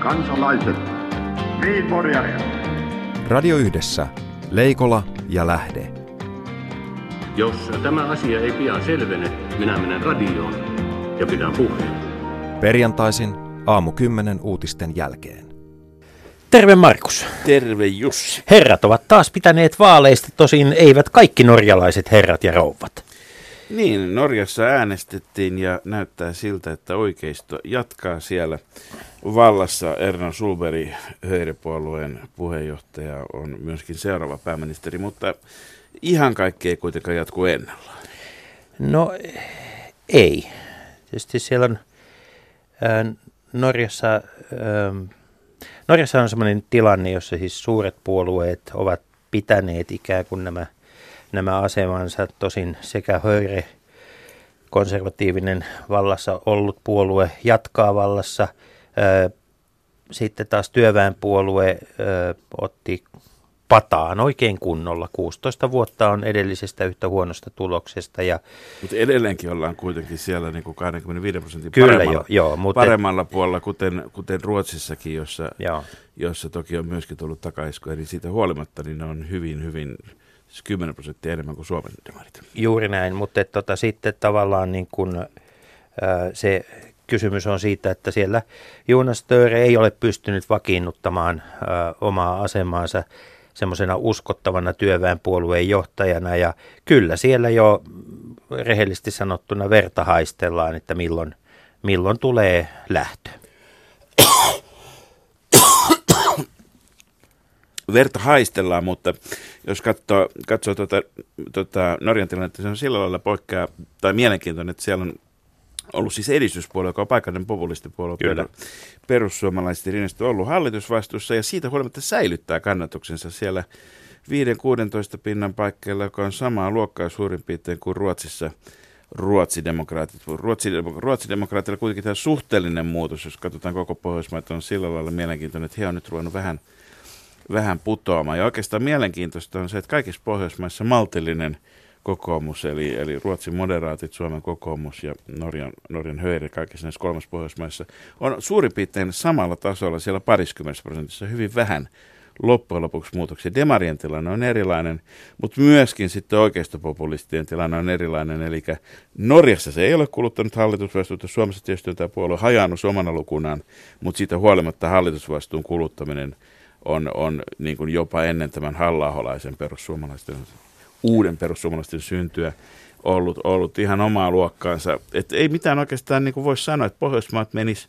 kansalaiset, Viinporjaria. Radio Yhdessä, Leikola ja Lähde. Jos tämä asia ei pian selvene, minä menen radioon ja pidän puheen. Perjantaisin aamu 10 uutisten jälkeen. Terve Markus. Terve Jussi. Herrat ovat taas pitäneet vaaleista, tosin eivät kaikki norjalaiset herrat ja rouvat. Niin, Norjassa äänestettiin ja näyttää siltä, että oikeisto jatkaa siellä vallassa. Erna Sulberi, höyrepuolueen puheenjohtaja, on myöskin seuraava pääministeri, mutta ihan kaikki ei kuitenkaan jatku ennallaan. No ei. Tietysti siellä on ää, Norjassa, ää, Norjassa on sellainen tilanne, jossa siis suuret puolueet ovat pitäneet ikään kuin nämä, nämä asemansa. Tosin sekä Höyre, konservatiivinen vallassa ollut puolue, jatkaa vallassa. Sitten taas työväenpuolue otti pataan oikein kunnolla. 16 vuotta on edellisestä yhtä huonosta tuloksesta. Ja Mutta edelleenkin ollaan kuitenkin siellä niin kuin 25 prosentin Kyllä paremmalla, jo, joo, mutta- paremmalla puolella, kuten, kuten Ruotsissakin, jossa, joo, jossa toki on myöskin tullut takaiskuja, niin siitä huolimatta niin ne on hyvin, hyvin 10 prosenttia enemmän kuin Suomen demarit. juuri näin, mutta et, tota, sitten tavallaan niin kun, ää, se kysymys on siitä, että siellä Jonas Töre ei ole pystynyt vakiinnuttamaan ää, omaa asemaansa semmoisena uskottavana työväenpuolueen johtajana ja kyllä siellä jo rehellisesti sanottuna verta haistellaan, että milloin, milloin tulee lähtö. Verta haistellaan, mutta jos katsoo, katsoo tuota, tuota Norjan tilannetta, se on sillä lailla poikkeaa, tai mielenkiintoinen, että siellä on ollut siis edistyspuolue, joka on paikallinen populistipuolue, Kyllä. per, perussuomalaiset rinnasta ollut hallitusvastuussa, ja siitä huolimatta säilyttää kannatuksensa siellä 5-16 pinnan paikkeilla, joka on samaa luokkaa suurin piirtein kuin Ruotsissa ruotsidemokraatit. Ruotsi, ruotsidemokraatilla kuitenkin tämä suhteellinen muutos, jos katsotaan koko Pohjoismaita, on sillä lailla mielenkiintoinen, että he on nyt ruvennut vähän vähän putoamaan. Ja oikeastaan mielenkiintoista on se, että kaikissa Pohjoismaissa maltillinen kokoomus, eli, eli Ruotsin moderaatit, Suomen kokoomus ja Norjan, Norjan höyre, kaikissa näissä kolmessa Pohjoismaissa, on suurin piirtein samalla tasolla siellä pariskymmenessä prosentissa hyvin vähän loppujen lopuksi muutoksia. Demarien tilanne on erilainen, mutta myöskin sitten oikeistopopulistien tilanne on erilainen. Eli Norjassa se ei ole kuluttanut hallitusvastuuta, Suomessa tietysti on tämä puolue hajannut omana lukunaan, mutta siitä huolimatta hallitusvastuun kuluttaminen on, on niin kuin jopa ennen tämän halla perussuomalaisten, uuden perussuomalaisten syntyä ollut, ollut ihan omaa luokkaansa. Et ei mitään oikeastaan niin kuin voisi sanoa, että Pohjoismaat menis,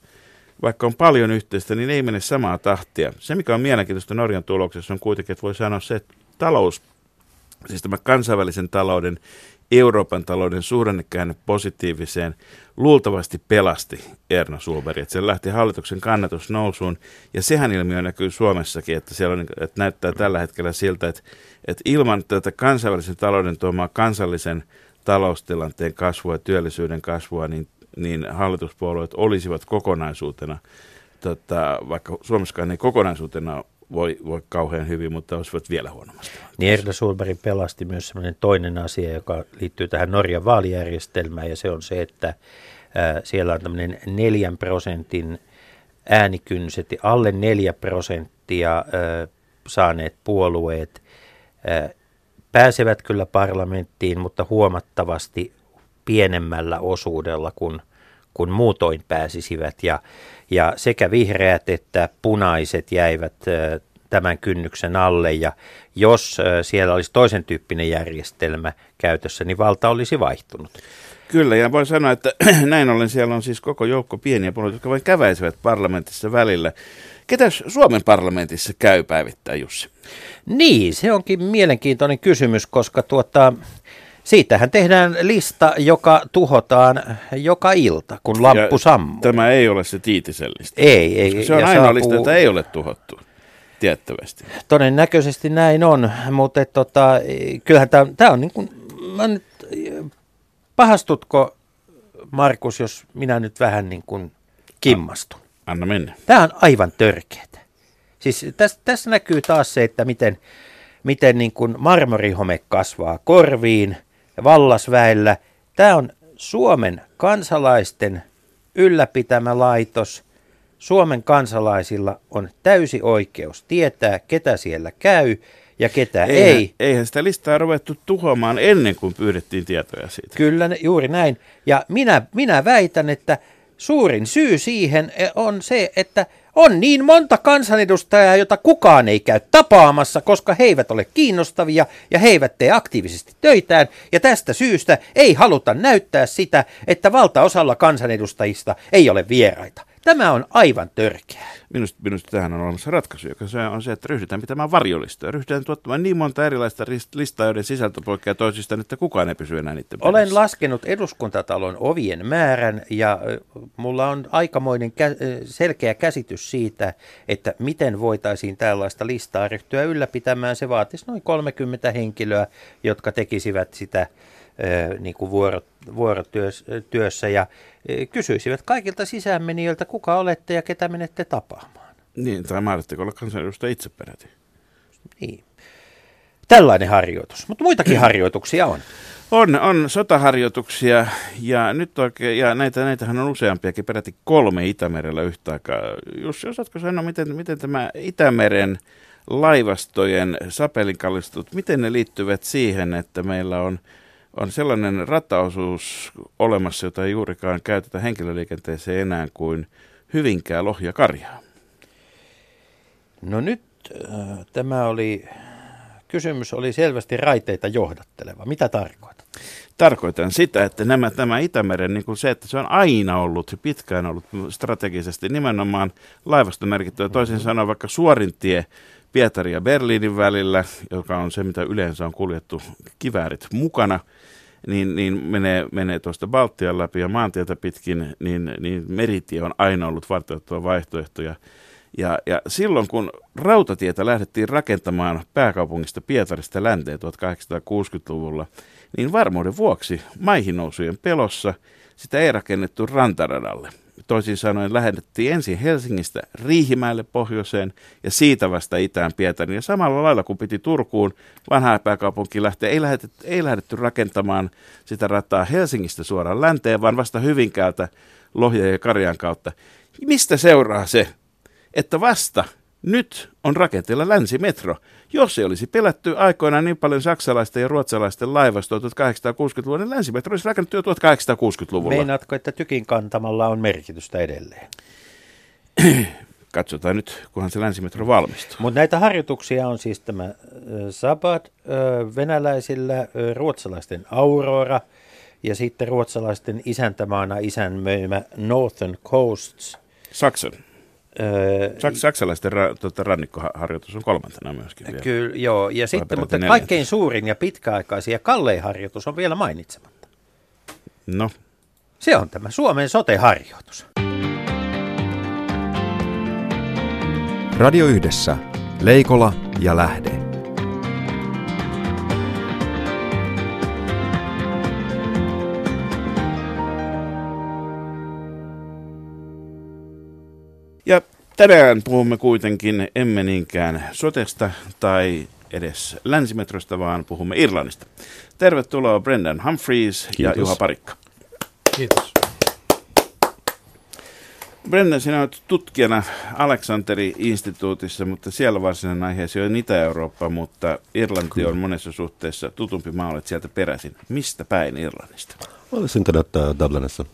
vaikka on paljon yhteistä, niin ei mene samaa tahtia. Se, mikä on mielenkiintoista Norjan tuloksessa, on kuitenkin, että voi sanoa se, että talous, siis tämä kansainvälisen talouden, Euroopan talouden suhdannekäänne positiiviseen luultavasti pelasti Erna Sulberi. Että se lähti hallituksen kannatus nousuun ja sehän ilmiö näkyy Suomessakin, että siellä on, että näyttää tällä hetkellä siltä, että, että ilman tätä kansainvälisen talouden tuomaa kansallisen taloustilanteen kasvua ja työllisyyden kasvua, niin, niin hallituspuolueet olisivat kokonaisuutena, tota, vaikka Suomessakaan ei kokonaisuutena voi, voi kauhean hyvin, mutta olisivat vielä huonommasta. Niin Erna Sulberg pelasti myös sellainen toinen asia, joka liittyy tähän Norjan vaalijärjestelmään, ja se on se, että siellä on tämmöinen neljän prosentin äänikynset, ja alle neljä prosenttia saaneet puolueet ää, pääsevät kyllä parlamenttiin, mutta huomattavasti pienemmällä osuudella kuin, kuin muutoin pääsisivät. Ja, ja sekä vihreät että punaiset jäivät tämän kynnyksen alle ja jos siellä olisi toisen tyyppinen järjestelmä käytössä, niin valta olisi vaihtunut. Kyllä, ja voin sanoa, että näin ollen siellä on siis koko joukko pieniä puolueita, jotka vain käväisevät parlamentissa välillä. Ketäs Suomen parlamentissa käy päivittäin, Jussi? Niin, se onkin mielenkiintoinen kysymys, koska tuota, siitähän tehdään lista, joka tuhotaan joka ilta, kun lamppu Ja sammuu. Tämä ei ole se Tiitisen lista. Ei, ei. Se on ainoa saapuu- lista, jota ei ole tuhottu, tiettävästi. Todennäköisesti näin on, mutta et, tota, kyllähän tämä on niin kuin, mä nyt, pahastutko Markus, jos minä nyt vähän niin kuin kimmastun? Anna mennä. Tämä on aivan törkeätä. Siis tässä, tässä näkyy taas se, että miten, miten niin kuin marmorihome kasvaa korviin vallasväellä. Tämä on Suomen kansalaisten ylläpitämä laitos. Suomen kansalaisilla on täysi oikeus tietää, ketä siellä käy ja ketä Eihän, ei. eihän sitä listaa ruvettu tuhoamaan ennen kuin pyydettiin tietoja siitä. Kyllä, juuri näin. Ja minä, minä väitän, että suurin syy siihen on se, että on niin monta kansanedustajaa, jota kukaan ei käy tapaamassa, koska he eivät ole kiinnostavia ja he eivät tee aktiivisesti töitään. Ja tästä syystä ei haluta näyttää sitä, että valtaosalla kansanedustajista ei ole vieraita. Tämä on aivan törkeää. Minusta, minusta tähän on olemassa ratkaisu, joka se on se, että ryhdytään pitämään varjolistoja. Ryhdytään tuottamaan niin monta erilaista listaa, joiden sisältö poikkeaa toisistaan, että kukaan ei pysy enää niiden Olen perässä. laskenut eduskuntatalon ovien määrän ja mulla on aikamoinen kä- selkeä käsitys siitä, että miten voitaisiin tällaista listaa ryhtyä ylläpitämään. Se vaatisi noin 30 henkilöä, jotka tekisivät sitä niin kuin vuoro, vuorotyössä ja kysyisivät kaikilta sisäänmenijöiltä, kuka olette ja ketä menette tapaamaan. Niin, tai mahdollisesti olla kansanedustaja itse peräti. Niin. Tällainen harjoitus, mutta muitakin harjoituksia on. On, on sotaharjoituksia ja nyt oikein, ja näitä, näitähän on useampiakin, peräti kolme Itämerellä yhtä aikaa. Jussi, osaatko sanoa, miten, miten tämä Itämeren laivastojen sapelinkallistut, miten ne liittyvät siihen, että meillä on, on sellainen rataosuus olemassa, jota ei juurikaan käytetä henkilöliikenteeseen enää kuin Hyvinkää, Lohja, Karjaa? No nyt äh, tämä oli, kysymys oli selvästi raiteita johdatteleva. Mitä tarkoitat? Tarkoitan sitä, että nämä, tämä Itämeren, niin kuin se, että se on aina ollut, pitkään ollut strategisesti nimenomaan laivasto merkittävä. Toisin sanoen vaikka suorin tie Pietarin ja Berliinin välillä, joka on se, mitä yleensä on kuljettu kiväärit mukana, niin, niin menee, menee tuosta Baltian läpi ja maantietä pitkin, niin, niin meritie on aina ollut varteuttava vaihtoehto. Ja, ja, ja silloin kun rautatietä lähdettiin rakentamaan pääkaupungista Pietarista länteen 1860-luvulla, niin varmuuden vuoksi maihin nousujen pelossa sitä ei rakennettu rantaradalle. Toisin sanoen lähetettiin ensin Helsingistä Riihimäelle pohjoiseen ja siitä vasta itään Pietarin. Ja samalla lailla kun piti Turkuun vanhaa pääkaupunki lähteä, ei lähdetty, ei lähdetty rakentamaan sitä rataa Helsingistä suoraan länteen, vaan vasta Hyvinkäältä Lohja ja Karjan kautta. Mistä seuraa se, että vasta nyt on rakenteella länsimetro. Jos ei olisi pelätty aikoinaan niin paljon saksalaisten ja ruotsalaisten laivastoa 1860-luvun, niin länsimetro olisi rakennettu jo 1860-luvulla. Meinaatko, että tykin kantamalla on merkitystä edelleen? Katsotaan nyt, kunhan se länsimetro valmistuu. Mutta näitä harjoituksia on siis tämä äh, venäläisillä, ruotsalaisten Aurora ja sitten ruotsalaisten isäntämaana isännöimä Northern Coasts. Saksan. Äh, Saks- saksalaisten ra- tota, rannikkoharjoitus on kolmantena myöskin vielä. Kyllä, joo. Ja sitten, mutta neljäntenä. kaikkein suurin ja pitkäaikaisin ja kallein harjoitus on vielä mainitsematta. No, Se on tämä Suomen sote-harjoitus. Radio Yhdessä. Leikola ja Lähde. Ja tänään puhumme kuitenkin emme niinkään sotesta tai edes länsimetrosta, vaan puhumme Irlannista. Tervetuloa Brendan Humphreys ja Kiitos. Juha Parikka. Kiitos. Brendan, sinä olet tutkijana Aleksanteri-instituutissa, mutta siellä varsinainen aiheesi on Itä-Eurooppa, mutta Irlanti on monessa suhteessa tutumpi maa, olet sieltä peräisin. Mistä päin Irlannista? Mä olen syntynyt Dublinissa.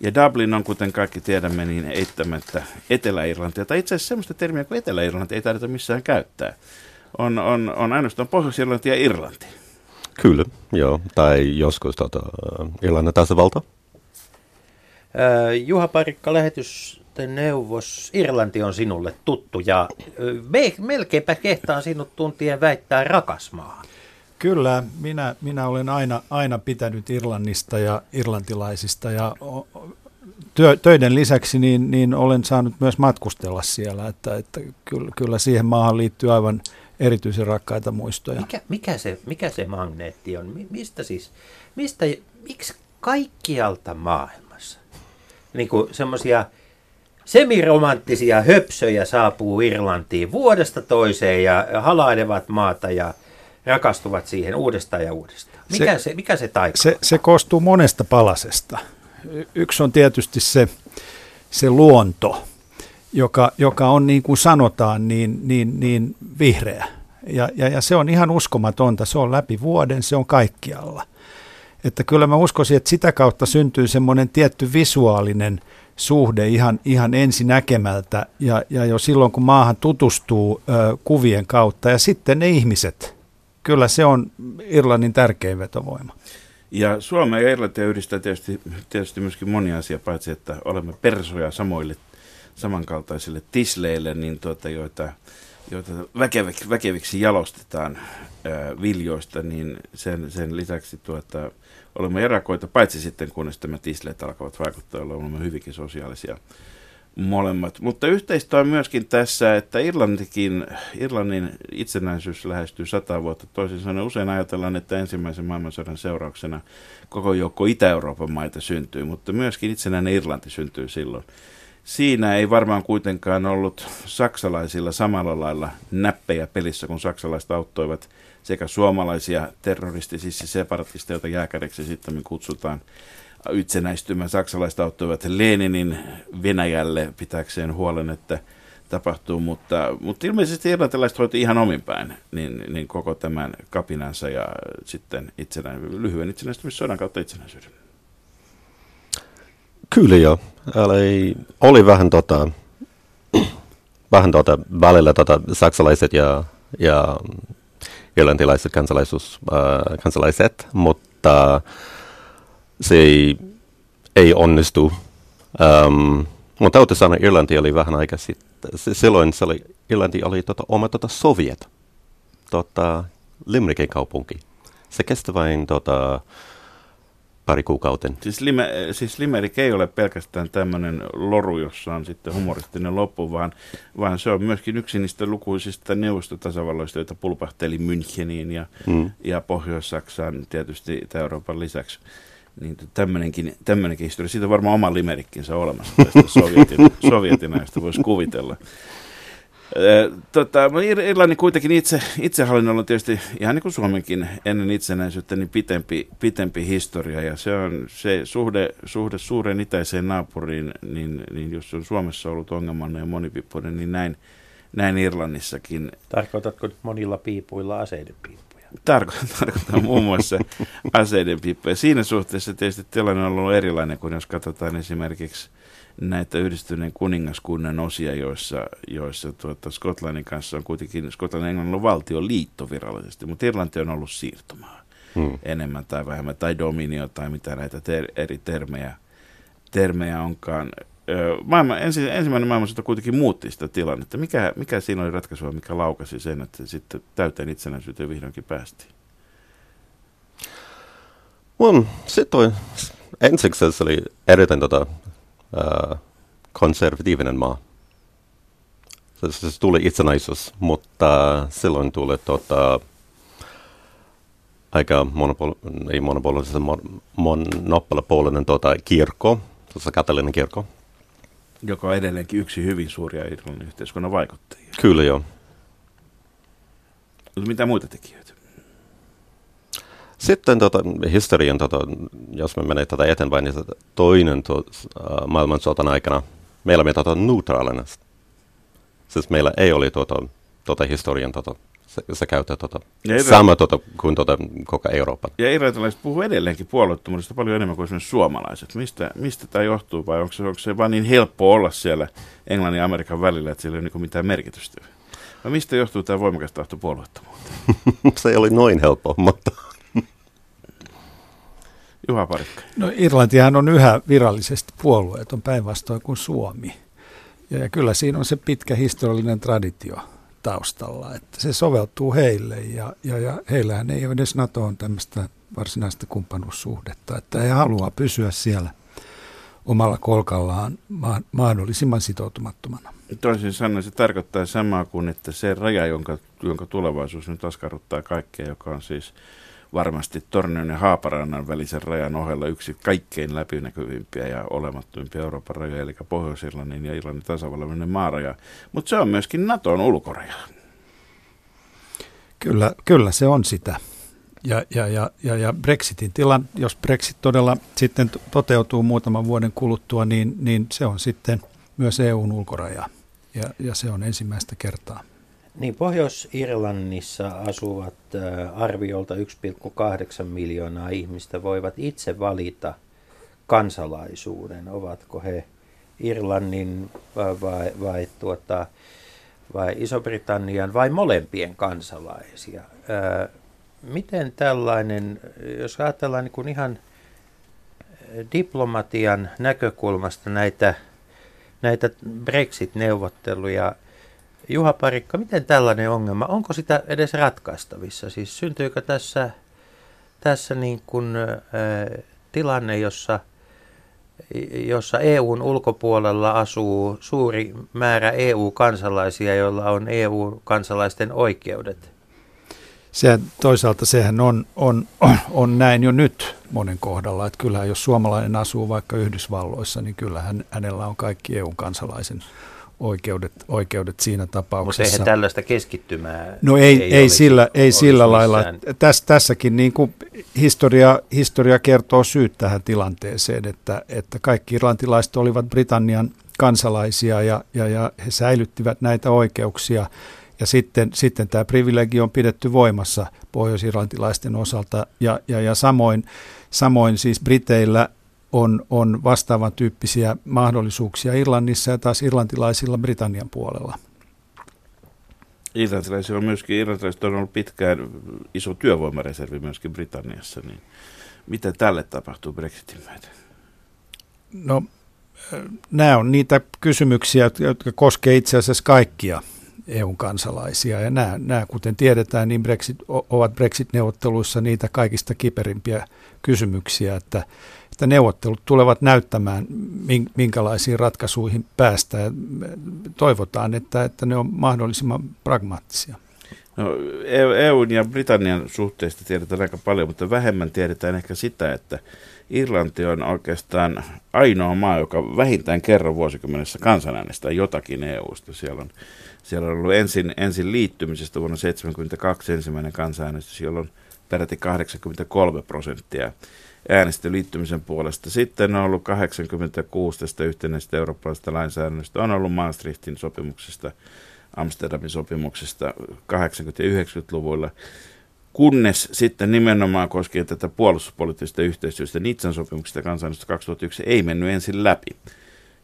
Ja Dublin on, kuten kaikki tiedämme, niin eittämättä Etelä-Irlantia, tai itse asiassa sellaista termiä kuin Etelä-Irlanti ei taideta missään käyttää. On, on, on ainoastaan Pohjois-Irlanti ja Irlanti. Kyllä, joo. Tai joskus tota, Irlannin tasavalta. Äh, Juha Parikka, lähetysten neuvos. Irlanti on sinulle tuttu ja äh, me, melkeinpä kehtaan sinut tuntien väittää rakas maa. Kyllä, minä, minä olen aina, aina pitänyt Irlannista ja irlantilaisista ja työ, töiden lisäksi niin, niin olen saanut myös matkustella siellä, että, että kyllä, kyllä siihen maahan liittyy aivan erityisen rakkaita muistoja. Mikä, mikä, se, mikä se magneetti on? Mi- Mistä siis, mistä, miksi kaikkialta maailmassa niin semmoisia semiromanttisia höpsöjä saapuu Irlantiin vuodesta toiseen ja halailevat maata ja rakastuvat siihen uudestaan ja uudestaan. Mikä se, se, mikä se taika Se, se koostuu monesta palasesta. Yksi on tietysti se, se luonto, joka, joka on niin kuin sanotaan, niin, niin, niin vihreä. Ja, ja, ja se on ihan uskomatonta, se on läpi vuoden, se on kaikkialla. Että kyllä mä uskoisin, että sitä kautta syntyy semmoinen tietty visuaalinen suhde ihan, ihan ensinäkemältä ja, ja jo silloin kun maahan tutustuu ö, kuvien kautta ja sitten ne ihmiset, kyllä se on Irlannin tärkein vetovoima. Ja Suomea ja Irlantia yhdistää tietysti, tietysti myöskin monia asioita, paitsi että olemme persoja samoille samankaltaisille tisleille, niin tuota, joita, joita väkeviksi, väkeviksi jalostetaan ää, viljoista, niin sen, sen lisäksi tuota, olemme erakoita, paitsi sitten kunnes tämä tisleet alkavat vaikuttaa, olemme hyvinkin sosiaalisia molemmat. Mutta yhteistä on myöskin tässä, että Irlantikin, Irlannin itsenäisyys lähestyy sata vuotta. Toisin sanoen usein ajatellaan, että ensimmäisen maailmansodan seurauksena koko joukko Itä-Euroopan maita syntyy, mutta myöskin itsenäinen Irlanti syntyy silloin. Siinä ei varmaan kuitenkaan ollut saksalaisilla samalla lailla näppejä pelissä, kun saksalaiset auttoivat sekä suomalaisia terroristisissa separatisteja, joita jääkäreksi sitten kutsutaan, itsenäistymään. Saksalaiset auttoivat Leninin Venäjälle pitääkseen huolen, että tapahtuu, mutta, mutta ilmeisesti irlantilaiset hoiti ihan omin päin niin, niin koko tämän kapinansa ja sitten itsenä, lyhyen itsenäistymissodan kautta itsenäisyyden. Kyllä jo. Eli oli vähän, tota, vähän tota, välillä tota, saksalaiset ja, ja irlantilaiset kansalaiset, mutta se ei, ei onnistu. Um, mutta täytyy sanoa, Irlanti oli vähän aika sitten. Silloin se oli, Irlanti oli tota, oma tota, Soviet, tota, Limrickin kaupunki. Se kesti vain tota, pari kuukauten. Siis, lime, siis Limerick ei ole pelkästään tämmöinen loru, jossa on sitten humoristinen loppu, vaan, vaan se on myöskin yksi niistä lukuisista neuvostotasavalloista, joita pulpahteli Müncheniin ja, mm. ja Pohjois-Saksaan tietysti Itä-Euroopan lisäksi. Niin tämmöinenkin, tämmöinenkin historia. Siitä on varmaan oma limerikkinsä olemassa tästä Sovjetin, Sovjetin voisi kuvitella. Tota, Irlannin kuitenkin itse, itsehallinnolla on tietysti, ihan niin kuin Suomenkin ennen itsenäisyyttä, niin pitempi, pitempi historia. Ja se on se suhde, suhde suuren itäiseen naapuriin, niin, niin jos on Suomessa ollut ongelmallinen ja monipippuinen, niin näin, näin Irlannissakin. Tarkoitatko monilla piipuilla aseiden piippuja? Tarkoitan muun muassa aseiden piippuja. Siinä suhteessa tietysti tilanne on ollut erilainen, kun jos katsotaan esimerkiksi näitä yhdistyneen kuningaskunnan osia, joissa, joissa tuota, Skotlannin kanssa on kuitenkin, Skotlannin Englannin on valtioliitto virallisesti, mutta Irlanti on ollut siirtomaa hmm. enemmän tai vähemmän, tai dominio tai mitä näitä ter, eri termejä, termejä onkaan. Maailma, ensi, ensimmäinen maailmansota kuitenkin muutti sitä tilannetta. Mikä, mikä siinä oli ratkaisua, mikä laukasi sen, että sitten täyteen itsenäisyyteen vihdoinkin päästiin? Well, sitten ensiksi se oli erittäin tota, uh, konservatiivinen maa. Se, se tuli itsenäisyys, mutta silloin tuli tota, aika monopol, ei monopolistinen, mon, monopolipolinen tota, kirkko, se katolinen kirkko. Joka on edelleenkin yksi hyvin suuria Irlannin yhteiskunnan vaikuttajia. Kyllä joo. Mitä muita tekijöitä? Sitten tota, historian, tota, jos me menee tätä eteenpäin, niin toinen to, maailmansodan aikana meillä me tota, neutraalina. Siis meillä ei ole tota, tota historian tota, se, se käyttää tota, sama tota, kuin tota, koko Eurooppa. Ja irlantilaiset puhuu edelleenkin puolueettomuudesta paljon enemmän kuin esimerkiksi suomalaiset. Mistä, mistä tämä johtuu vai onko se, onko se vaan niin helppo olla siellä Englannin ja Amerikan välillä, että sillä ei ole niin mitään merkitystä? Vai mistä johtuu tämä voimakas tahto puolueettomuuteen? se ei oli noin helppo, mutta... Juha Parikka. No Irlantihan on yhä virallisesti puolueeton päinvastoin kuin Suomi. Ja, ja kyllä siinä on se pitkä historiallinen traditio taustalla, että se soveltuu heille ja, ja, ja heillähän ei ole edes NATOon tämmöistä varsinaista kumppanuussuhdetta, että he haluaa pysyä siellä omalla kolkallaan mahdollisimman sitoutumattomana. Toisin sanoen se tarkoittaa samaa kuin, että se raja, jonka, jonka tulevaisuus nyt askarruttaa kaikkea, joka on siis varmasti Tornion ja Haaparannan välisen rajan ohella yksi kaikkein läpinäkyvimpiä ja olemattomimpia Euroopan rajoja, eli Pohjois-Irlannin ja Irlannin tasavallan maaraja. Mutta se on myöskin Naton ulkoraja. Kyllä, kyllä se on sitä. Ja, ja, ja, ja, ja Brexitin tilan, jos Brexit todella sitten toteutuu muutaman vuoden kuluttua, niin, niin se on sitten myös EUn ulkoraja. ja, ja se on ensimmäistä kertaa. Niin, Pohjois-Irlannissa asuvat äh, arviolta 1,8 miljoonaa ihmistä voivat itse valita kansalaisuuden. Ovatko he Irlannin vai, vai, tuota, vai Iso-Britannian vai molempien kansalaisia? Äh, miten tällainen, jos ajatellaan niin kuin ihan diplomatian näkökulmasta näitä, näitä Brexit-neuvotteluja, Juha Parikka, miten tällainen ongelma, onko sitä edes ratkaistavissa? Siis syntyykö tässä, tässä niin kuin, ä, tilanne, jossa, jossa EUn ulkopuolella asuu suuri määrä EU-kansalaisia, joilla on EU-kansalaisten oikeudet? Se, toisaalta sehän on, on, on näin jo nyt monen kohdalla, että kyllähän jos suomalainen asuu vaikka Yhdysvalloissa, niin kyllähän hänellä on kaikki EU-kansalaisen oikeudet, oikeudet siinä tapauksessa. Mutta eihän tällaista keskittymää No ei, ei, ei sillä, ei sillä lailla. Täs, tässäkin niin kuin historia, historia kertoo syyt tähän tilanteeseen, että, että kaikki irlantilaiset olivat Britannian kansalaisia ja, ja, ja he säilyttivät näitä oikeuksia. Ja sitten, sitten tämä privilegio on pidetty voimassa pohjois-irlantilaisten osalta ja, ja, ja samoin, samoin siis Briteillä on, on vastaavan tyyppisiä mahdollisuuksia Irlannissa ja taas irlantilaisilla Britannian puolella. Irlantilaisilla on myöskin, irlantilaiset on ollut pitkään iso työvoimareservi myöskin Britanniassa, niin mitä tälle tapahtuu Brexitin myötä? No, nämä on niitä kysymyksiä, jotka koskevat itse asiassa kaikkia EUn kansalaisia. Ja nämä, nämä kuten tiedetään, niin Brexit, ovat Brexit-neuvotteluissa niitä kaikista kiperimpiä kysymyksiä, että että neuvottelut tulevat näyttämään, minkälaisiin ratkaisuihin päästään. Toivotaan, että, että ne on mahdollisimman pragmaattisia. No, EUn e ja Britannian suhteista tiedetään aika paljon, mutta vähemmän tiedetään ehkä sitä, että Irlanti on oikeastaan ainoa maa, joka vähintään kerran vuosikymmenessä kansanäänestää jotakin EUsta. Siellä on, siellä on ollut ensin, ensin liittymisestä vuonna 1972 ensimmäinen kansanäänestys, jolloin peräti 83 prosenttia äänesti liittymisen puolesta. Sitten on ollut 86 tästä yhtenäisestä eurooppalaisesta lainsäädännöstä, on ollut Maastrichtin sopimuksesta, Amsterdamin sopimuksesta 80- ja 90-luvuilla, kunnes sitten nimenomaan koskien tätä puolustuspoliittista yhteistyöstä Nitsan sopimuksesta kansainvälistä 2001 ei mennyt ensin läpi,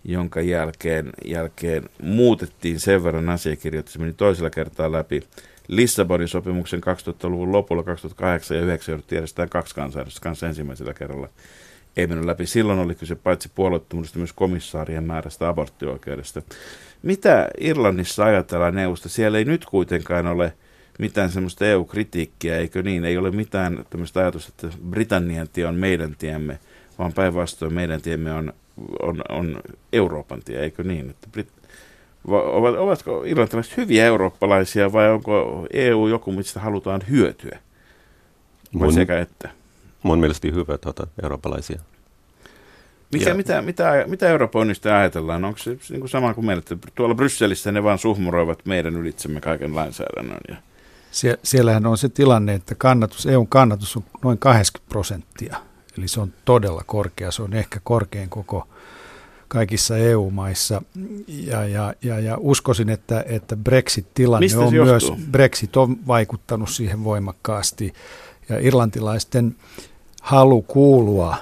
jonka jälkeen, jälkeen muutettiin sen verran asiakirjoja, että se meni toisella kertaa läpi Lissabonin sopimuksen 2000-luvun lopulla 2008 ja 2009 jouduttiin järjestämään kaksi kansanäänestystä kanssa ensimmäisellä kerralla. Ei mennyt läpi. Silloin oli kyse paitsi puolueettomuudesta myös komissaarien määrästä aborttioikeudesta. Mitä Irlannissa ajatellaan neuvosta? Siellä ei nyt kuitenkaan ole mitään semmoista EU-kritiikkiä, eikö niin? Ei ole mitään tämmöistä ajatusta, että Britannian tie on meidän tiemme, vaan päinvastoin meidän tiemme on, on, on Euroopan tie, eikö niin? Että Brit- ovatko irlantilaiset hyviä eurooppalaisia vai onko EU joku, mistä halutaan hyötyä? Vai sekä että? Mun mielestä hyvä tuota, eurooppalaisia. Mikä, mitä, mitä, mitä Euroopan unionista ajatellaan? Onko se niin kuin sama kuin meillä, että tuolla Brysselissä ne vaan suhmuroivat meidän ylitsemme kaiken lainsäädännön? Ja... Sie- siellähän on se tilanne, että kannatus, EUn kannatus on noin 80 prosenttia. Eli se on todella korkea. Se on ehkä korkein koko kaikissa EU-maissa. Ja, ja, ja, ja uskoisin, että, että Brexit-tilanne on myös, Brexit on vaikuttanut siihen voimakkaasti. Ja irlantilaisten halu kuulua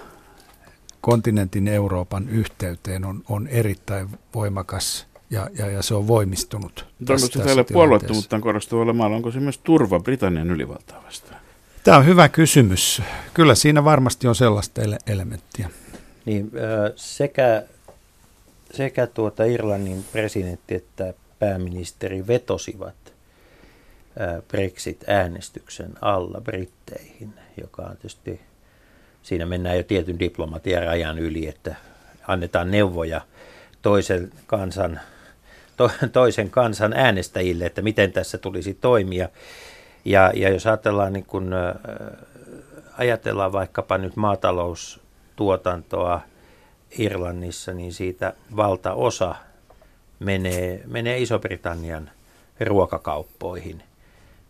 kontinentin Euroopan yhteyteen on, on erittäin voimakas ja, ja, ja se on voimistunut. Onko se täällä puolueettomuuttaan korostuvalla maalla, onko se myös turva Britannian ylivaltaa vastaan? Tämä on hyvä kysymys. Kyllä siinä varmasti on sellaista ele- elementtiä. Niin, sekä sekä tuota Irlannin presidentti että pääministeri vetosivat Brexit-äänestyksen alla Britteihin, joka on tietysti, siinä mennään jo tietyn diplomatian rajan yli, että annetaan neuvoja toisen kansan, to, toisen kansan äänestäjille, että miten tässä tulisi toimia. Ja, ja jos ajatellaan, niin kun, ajatellaan vaikkapa nyt maataloustuotantoa, Irlannissa, niin siitä valtaosa menee, menee Iso-Britannian ruokakauppoihin.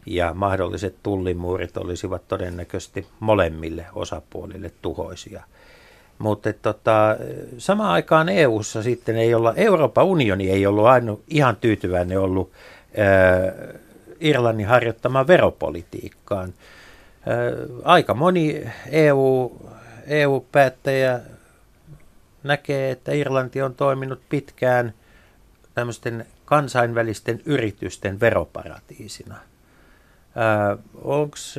Ja mahdolliset tullimuurit olisivat todennäköisesti molemmille osapuolille tuhoisia. Mutta tota, samaan aikaan EU:ssa sitten ei olla, Euroopan unioni ei ollut aina ihan tyytyväinen ollut ää, Irlannin harjoittamaan veropolitiikkaan. Ää, aika moni EU, EU-päättäjä näkee, että Irlanti on toiminut pitkään tämmöisten kansainvälisten yritysten veroparatiisina. Ää, onks,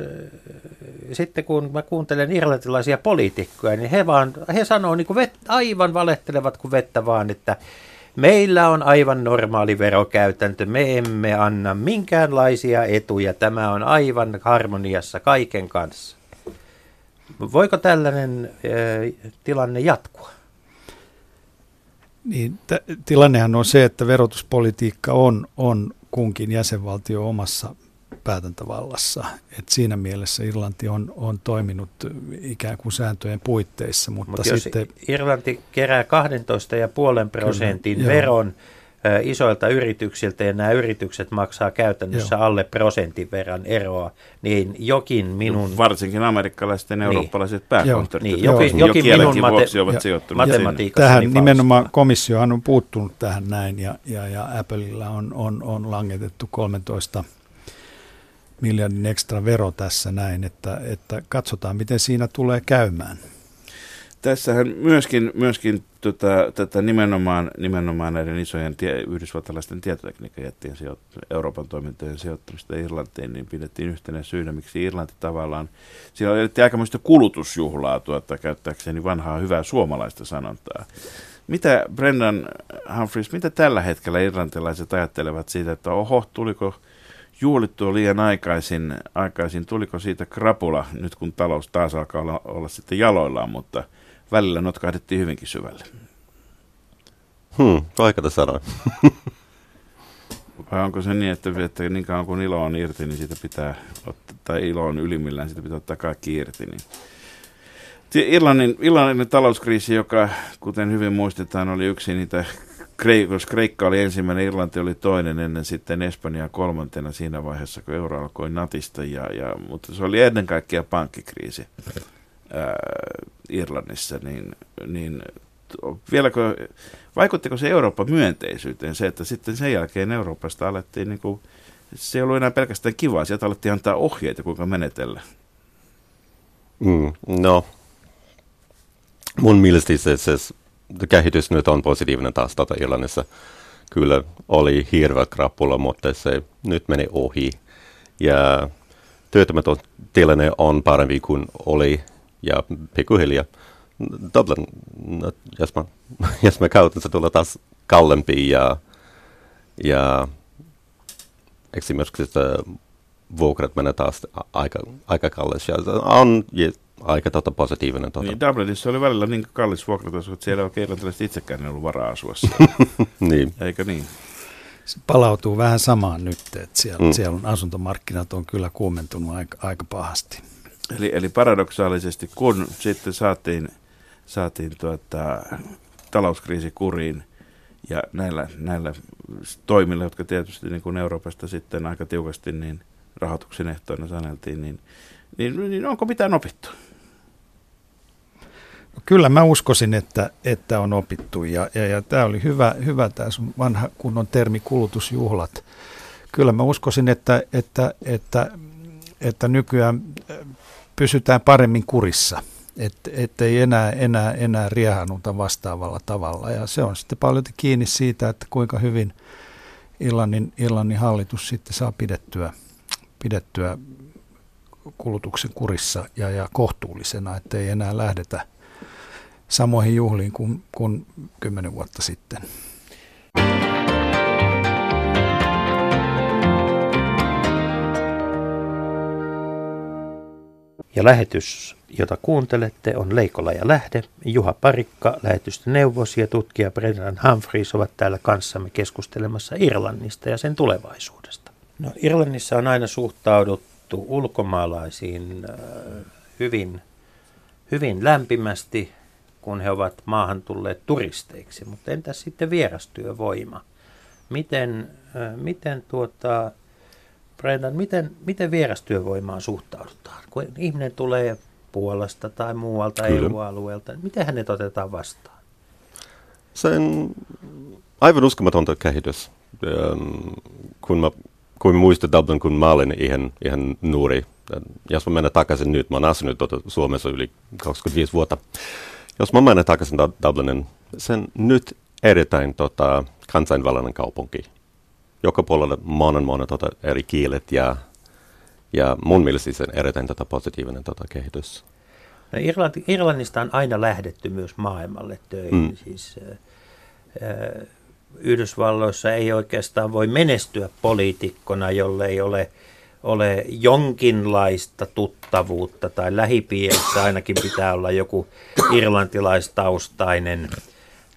sitten kun mä kuuntelen irlantilaisia poliitikkoja, niin he, vaan, he sanoo niin kuin vet, aivan valehtelevat kuin vettä vaan, että meillä on aivan normaali verokäytäntö, me emme anna minkäänlaisia etuja, tämä on aivan harmoniassa kaiken kanssa. Voiko tällainen ää, tilanne jatkua? Niin, t- tilannehan on se, että verotuspolitiikka on, on kunkin jäsenvaltio omassa päätäntävallassa. Et siinä mielessä Irlanti on, on toiminut ikään kuin sääntöjen puitteissa. Mutta Mut sitten, jos Irlanti kerää 12,5 prosentin Kyllä, veron joo. Isoilta yrityksiltä ja nämä yritykset maksaa käytännössä joo. alle prosentin verran eroa, niin jokin minun... Varsinkin amerikkalaiset ja niin. eurooppalaiset pääkonttorit. Niin, jokin, jokin minun mate- ovat matematiikassa. Tähän nimenomaan komissiohan on puuttunut tähän näin ja, ja, ja Appleilla on, on, on langetettu 13 miljardin ekstra vero tässä näin, että, että katsotaan miten siinä tulee käymään. Tässähän myöskin, myöskin tota, tätä nimenomaan, nimenomaan näiden isojen tie, yhdysvaltalaisten tietotekniikkajättien sijoitt- Euroopan toimintojen sijoittamista Irlantiin, niin pidettiin yhtenä syynä, miksi Irlanti tavallaan, siellä oli aikamoista kulutusjuhlaa tuota, käyttääkseni vanhaa hyvää suomalaista sanontaa. Mitä Brendan Humphreys, mitä tällä hetkellä irlantilaiset ajattelevat siitä, että oho, tuliko juhlittua liian aikaisin, aikaisin. Tuliko siitä krapula nyt kun talous taas alkaa olla, olla sitten jaloillaan, mutta välillä notkahdettiin hyvinkin syvälle. Hmm, vaikeata sanoa. Vai onko se niin, että, että niin kauan kun ilo on irti, niin siitä pitää ottaa, tai ilo on ylimmillään, siitä pitää ottaa kaikki irti. Niin. Irlannin, Irlannin talouskriisi, joka kuten hyvin muistetaan, oli yksi niitä Kreikka, Kreikka oli ensimmäinen, Irlanti oli toinen, ennen sitten Espanja kolmantena siinä vaiheessa, kun euro alkoi natista. Ja, ja, mutta se oli ennen kaikkea pankkikriisi Irlannissa. Niin, niin vieläkö, vaikuttiko se Euroopan myönteisyyteen se, että sitten sen jälkeen Euroopasta alettiin, niin kuin, se ei ollut enää pelkästään kivaa, sieltä alettiin antaa ohjeita, kuinka menetellä. Mm, no, mun mielestä se, se kehitys nyt on positiivinen taas tota Irlannissa. Kyllä oli hirveä krapula, mutta se nyt meni ohi. Ja työttömät tilanne on parempi kuin oli ja pikkuhiljaa. Dublin, no, jos mä, jos mä käytän, se tulee taas kallempi ja, ja esimerkiksi vuokrat menee taas aika, aika kallis. Ja on aika tota positiivinen. Tota. Niin, Dublinissa oli välillä niin kallis vuokrataso, että siellä irlantilaiset itsekään ei ollut varaa asua niin. Eikö niin? Se palautuu vähän samaan nyt, että siellä, mm. siellä on asuntomarkkinat on kyllä kuumentunut aika, aika pahasti. Eli, eli paradoksaalisesti, kun sitten saatiin, saatiin tuota, talouskriisi kuriin ja näillä, näillä toimilla, jotka tietysti niin kuin Euroopasta sitten aika tiukasti niin rahoituksen ehtoina saneltiin, niin, niin, niin onko mitään opittu? Kyllä mä uskoisin, että, että on opittu ja, ja, ja tämä oli hyvä, hyvä tämä sun vanha kunnon termi kulutusjuhlat. Kyllä mä uskoisin, että, että, että, että nykyään pysytään paremmin kurissa, et enää, enää, enää riehanuta vastaavalla tavalla ja se on sitten paljon kiinni siitä, että kuinka hyvin Irlannin, Irlannin hallitus sitten saa pidettyä, pidettyä kulutuksen kurissa ja, ja kohtuullisena, että ei enää lähdetä – samoihin juhliin kuin, kuin kymmenen vuotta sitten. Ja lähetys, jota kuuntelette, on Leikola ja Lähde. Juha Parikka, lähetystä neuvos ja tutkija Brennan Humphreys ovat täällä kanssamme keskustelemassa Irlannista ja sen tulevaisuudesta. No, Irlannissa on aina suhtauduttu ulkomaalaisiin äh, hyvin, hyvin lämpimästi kun he ovat maahan tulleet turisteiksi. Mutta entäs sitten vierastyövoima? Miten, äh, miten tuota, Brendan, miten, miten vierastyövoimaan suhtaudutaan? Kun ihminen tulee Puolasta tai muualta. EU-alueelta. Miten hänet otetaan vastaan? Se on aivan uskomatonta kehitys. Ähm, kun mä, kun mä muistan Dublin, kun mä olin ihan, ihan nuori. Jos mä menen takaisin nyt, mä oon asunut tuota Suomessa yli 25 vuotta. Jos mä menen takaisin Dublinin, sen nyt erittäin tota, kansainvälinen kaupunki. Joka puolella monen monen tota, eri kielet ja, ja mun mielestä se on erittäin tota, positiivinen tota, kehitys. No Irlanti, Irlannista on aina lähdetty myös maailmalle töihin. Mm. Siis, äh, Yhdysvalloissa ei oikeastaan voi menestyä poliitikkona, jollei ole, ole jonkinlaista tuttavuutta tai lähipiirissä ainakin pitää olla joku irlantilaistaustainen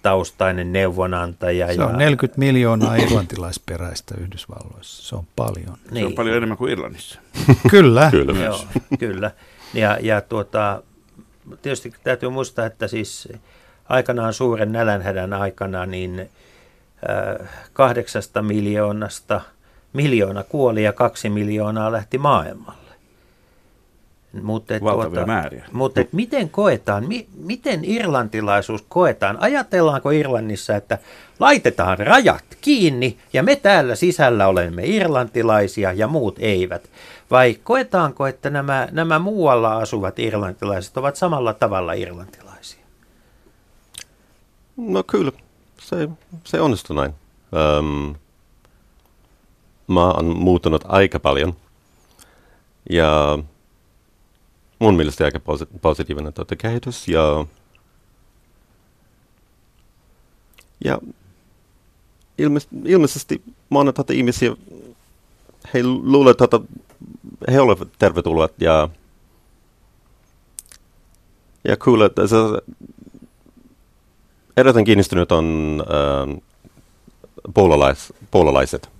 taustainen neuvonantaja. Se on ja... 40 miljoonaa irlantilaisperäistä Yhdysvalloissa. Se on paljon. Niin. Se on paljon enemmän kuin Irlannissa. kyllä. kyllä. Joo, kyllä. Ja, ja tuota, tietysti täytyy muistaa, että siis aikanaan suuren nälänhädän aikana niin äh, kahdeksasta miljoonasta miljoona kuoli ja kaksi miljoonaa lähti maailmalle. Mutta Valtavia tuota, määriä. Mutta miten koetaan, mi, miten irlantilaisuus koetaan? Ajatellaanko Irlannissa, että laitetaan rajat kiinni ja me täällä sisällä olemme irlantilaisia ja muut eivät? Vai koetaanko, että nämä, nämä muualla asuvat irlantilaiset ovat samalla tavalla irlantilaisia? No kyllä, se, se onnistui näin. Um, mä oon muuttunut aika paljon ja mun mielestä aika positiivinen tuota kehitys ja, ja ilme, ilmeisesti monet tuota ihmisiä, he luulevat, että he ovat tervetulleet ja, ja kyllä, että se, erittäin kiinnistynyt on äh, puolalais, puolalaiset.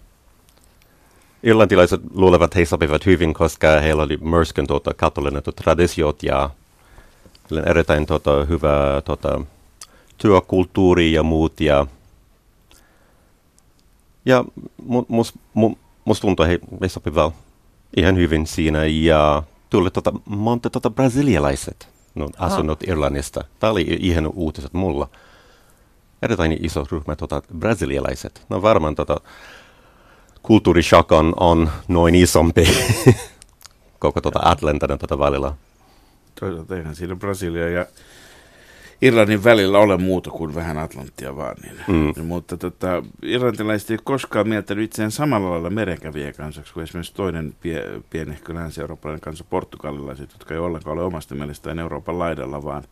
Irlantilaiset luulevat, että he sopivat hyvin, koska heillä oli myrskyn tuota, katolinen tuota, traditiot ja erittäin tuota, hyvä tuota, työkulttuuri ja muut. Ja, ja mu, mus, mu, musta tuntuu, että he, he sopivat ihan hyvin siinä. Ja tuli tuota, monta tuota, brasilialaiset no, asunut Aha. Irlannista. Tämä oli ihan uutiset mulla. Erittäin iso ryhmä tuota, brasilialaiset. No varmaan tuota, kulttuurishock on, on noin isompi koko tuota Atlantan tuota välillä. Toisaalta eihän siinä Brasilia ja Irlannin välillä ole muuta kuin vähän Atlanttia vaan. Niin. Mm. Mutta tota, irlantilaiset ei koskaan mieltänyt itseään samalla lailla merenkävijä kansaksi kuin esimerkiksi toinen pie, pienehkö länsi-eurooppalainen kansa, portugalilaiset, jotka ei ollenkaan ole omasta mielestään Euroopan laidalla, vaan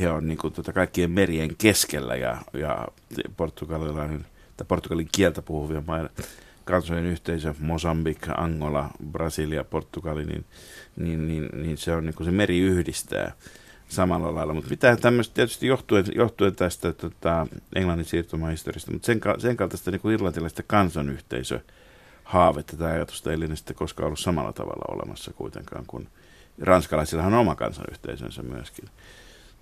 he on niin kuin, tota, kaikkien merien keskellä ja, ja portugalilainen tai portugalin kieltä puhuvia maita kansojen yhteisö, Mosambik, Angola, Brasilia, Portugali, niin, niin, niin, niin se on niin kuin se meri yhdistää samalla lailla. Mutta mitä tämmöistä tietysti johtuen, johtuen tästä tota, Englannin siirtomahistoriasta, mutta sen, sen kaltaista niin kuin irlantilaista kansanyhteisö haavetta tai ajatusta ei sitten koskaan ollut samalla tavalla olemassa kuitenkaan, kun ranskalaisillahan on oma kansanyhteisönsä myöskin.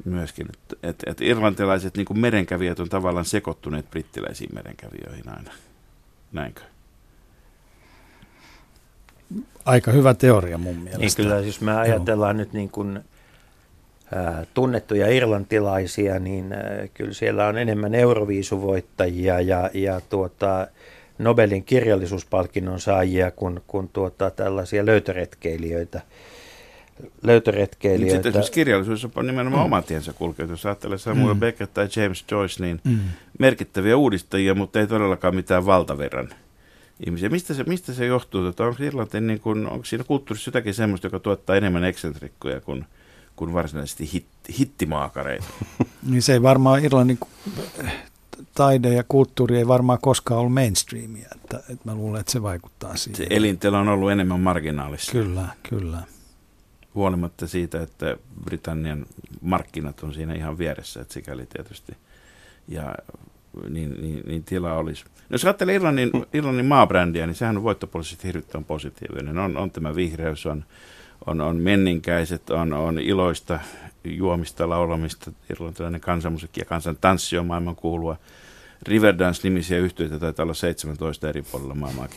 myöskin. Että et, et irlantilaiset niin kuin merenkävijät on tavallaan sekoittuneet brittiläisiin merenkävijöihin aina. Näinkö? Aika hyvä teoria mun mielestä. Niin kyllä, jos me ajatellaan Joo. nyt niin kuin, tunnettuja irlantilaisia, niin kyllä siellä on enemmän euroviisuvoittajia ja, ja tuota, Nobelin kirjallisuuspalkinnon saajia kuin, kuin tuota, tällaisia löytöretkeilijöitä. löytöretkeilijöitä. Sitten esimerkiksi kirjallisuus on nimenomaan mm. oma tiensä kulkenut. Jos ajattelee Samuel mm. Beckett tai James Joyce, niin mm. merkittäviä uudistajia, mutta ei todellakaan mitään valtaverran ihmisiä. Mistä se, mistä se johtuu? Tota, onko, Irlanti, niin kun, onko siinä kulttuurissa jotakin sellaista, joka tuottaa enemmän eksentrikkoja kuin, kuin varsinaisesti hit, hittimaakareita? niin se ei varmaan Irlannin taide ja kulttuuri ei varmaan koskaan ollut mainstreamia, että, että mä luulen, että se vaikuttaa siihen. Se elintila on ollut enemmän marginaalissa. Kyllä, kyllä. Huolimatta siitä, että Britannian markkinat on siinä ihan vieressä, että sikäli tietysti. Ja niin, niin, niin tila olisi. No, jos ajattelee Irlannin, Irlannin maabrändiä, niin sehän on voittopuolisesti hirvittävän positiivinen. On, on tämä vihreys, on, on, on menninkäiset, on, on iloista juomista, laulamista, irlantilainen kansanmusiikki ja kansan tanssi on maailman kuulua. Riverdance-nimisiä yhtiöitä taitaa olla 17 eri puolilla maailmaa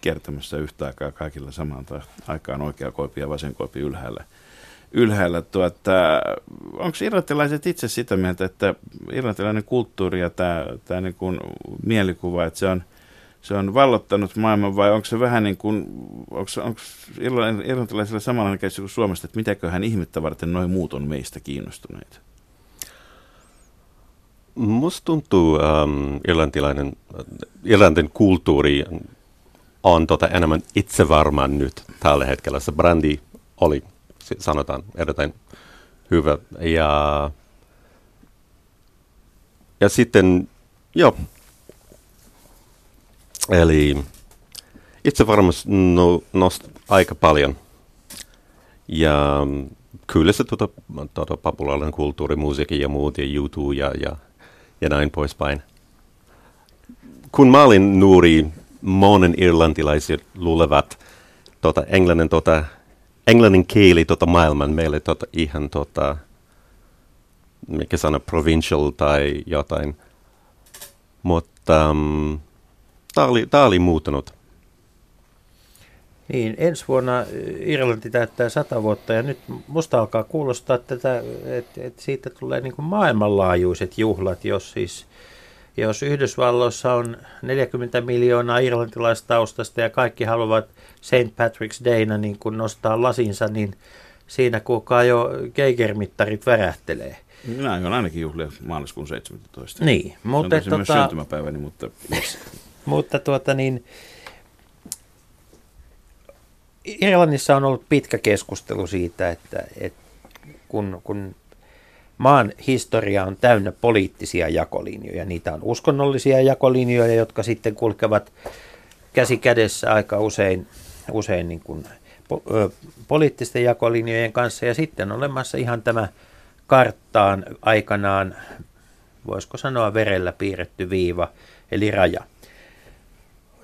kiertämässä yhtä aikaa kaikilla samaan aikaan oikea koipi ja vasen koipi ylhäällä ylhäällä. Tuota, onko irlantilaiset itse sitä mieltä, että irlantilainen kulttuuri ja tämä, niin mielikuva, että se on, se on vallottanut maailman vai onko se vähän niin kuin, onko, onko irlantilaisilla samanlainen käsitys kuin Suomesta, että mitäköhän ihmettä varten noin muut on meistä kiinnostuneita? Musta tuntuu um, irlantilainen, irlantin kulttuuri on tota enemmän itsevarma nyt tällä hetkellä. Se brändi oli, sanotaan, erittäin hyvä. Ja, ja sitten, joo, eli itsevarmuus no, nosti aika paljon. Ja kyllä se tuota, tuota populaarinen kulttuuri, musiikki ja muut ja YouTube ja, ja ja näin poispäin. Kun mä olin nuori, monen irlantilaiset luulevat tota, englannin, tota, englannin kieli tota, maailman meille tota, ihan tota, mikä sana, provincial tai jotain. Mutta um, tämä oli, oli muuttunut. Niin, ensi vuonna Irlanti täyttää sata vuotta ja nyt musta alkaa kuulostaa tätä, että, että siitä tulee niin kuin maailmanlaajuiset juhlat, jos siis jos Yhdysvalloissa on 40 miljoonaa irlantilaistaustasta ja kaikki haluavat St. Patrick's Dayna niin kun nostaa lasinsa, niin siinä kuulkaa jo keikermittarit värähtelee. Minä aion ainakin juhlia maaliskuun 17. Niin, mutta... Se on tota, myös syntymäpäiväni, mutta... mutta tuota niin, Irlannissa on ollut pitkä keskustelu siitä, että, että kun, kun maan historia on täynnä poliittisia jakolinjoja, niitä on uskonnollisia jakolinjoja, jotka sitten kulkevat käsi kädessä aika usein, usein niin kuin poliittisten jakolinjojen kanssa, ja sitten on olemassa ihan tämä karttaan aikanaan, voisiko sanoa verellä piirretty viiva, eli raja.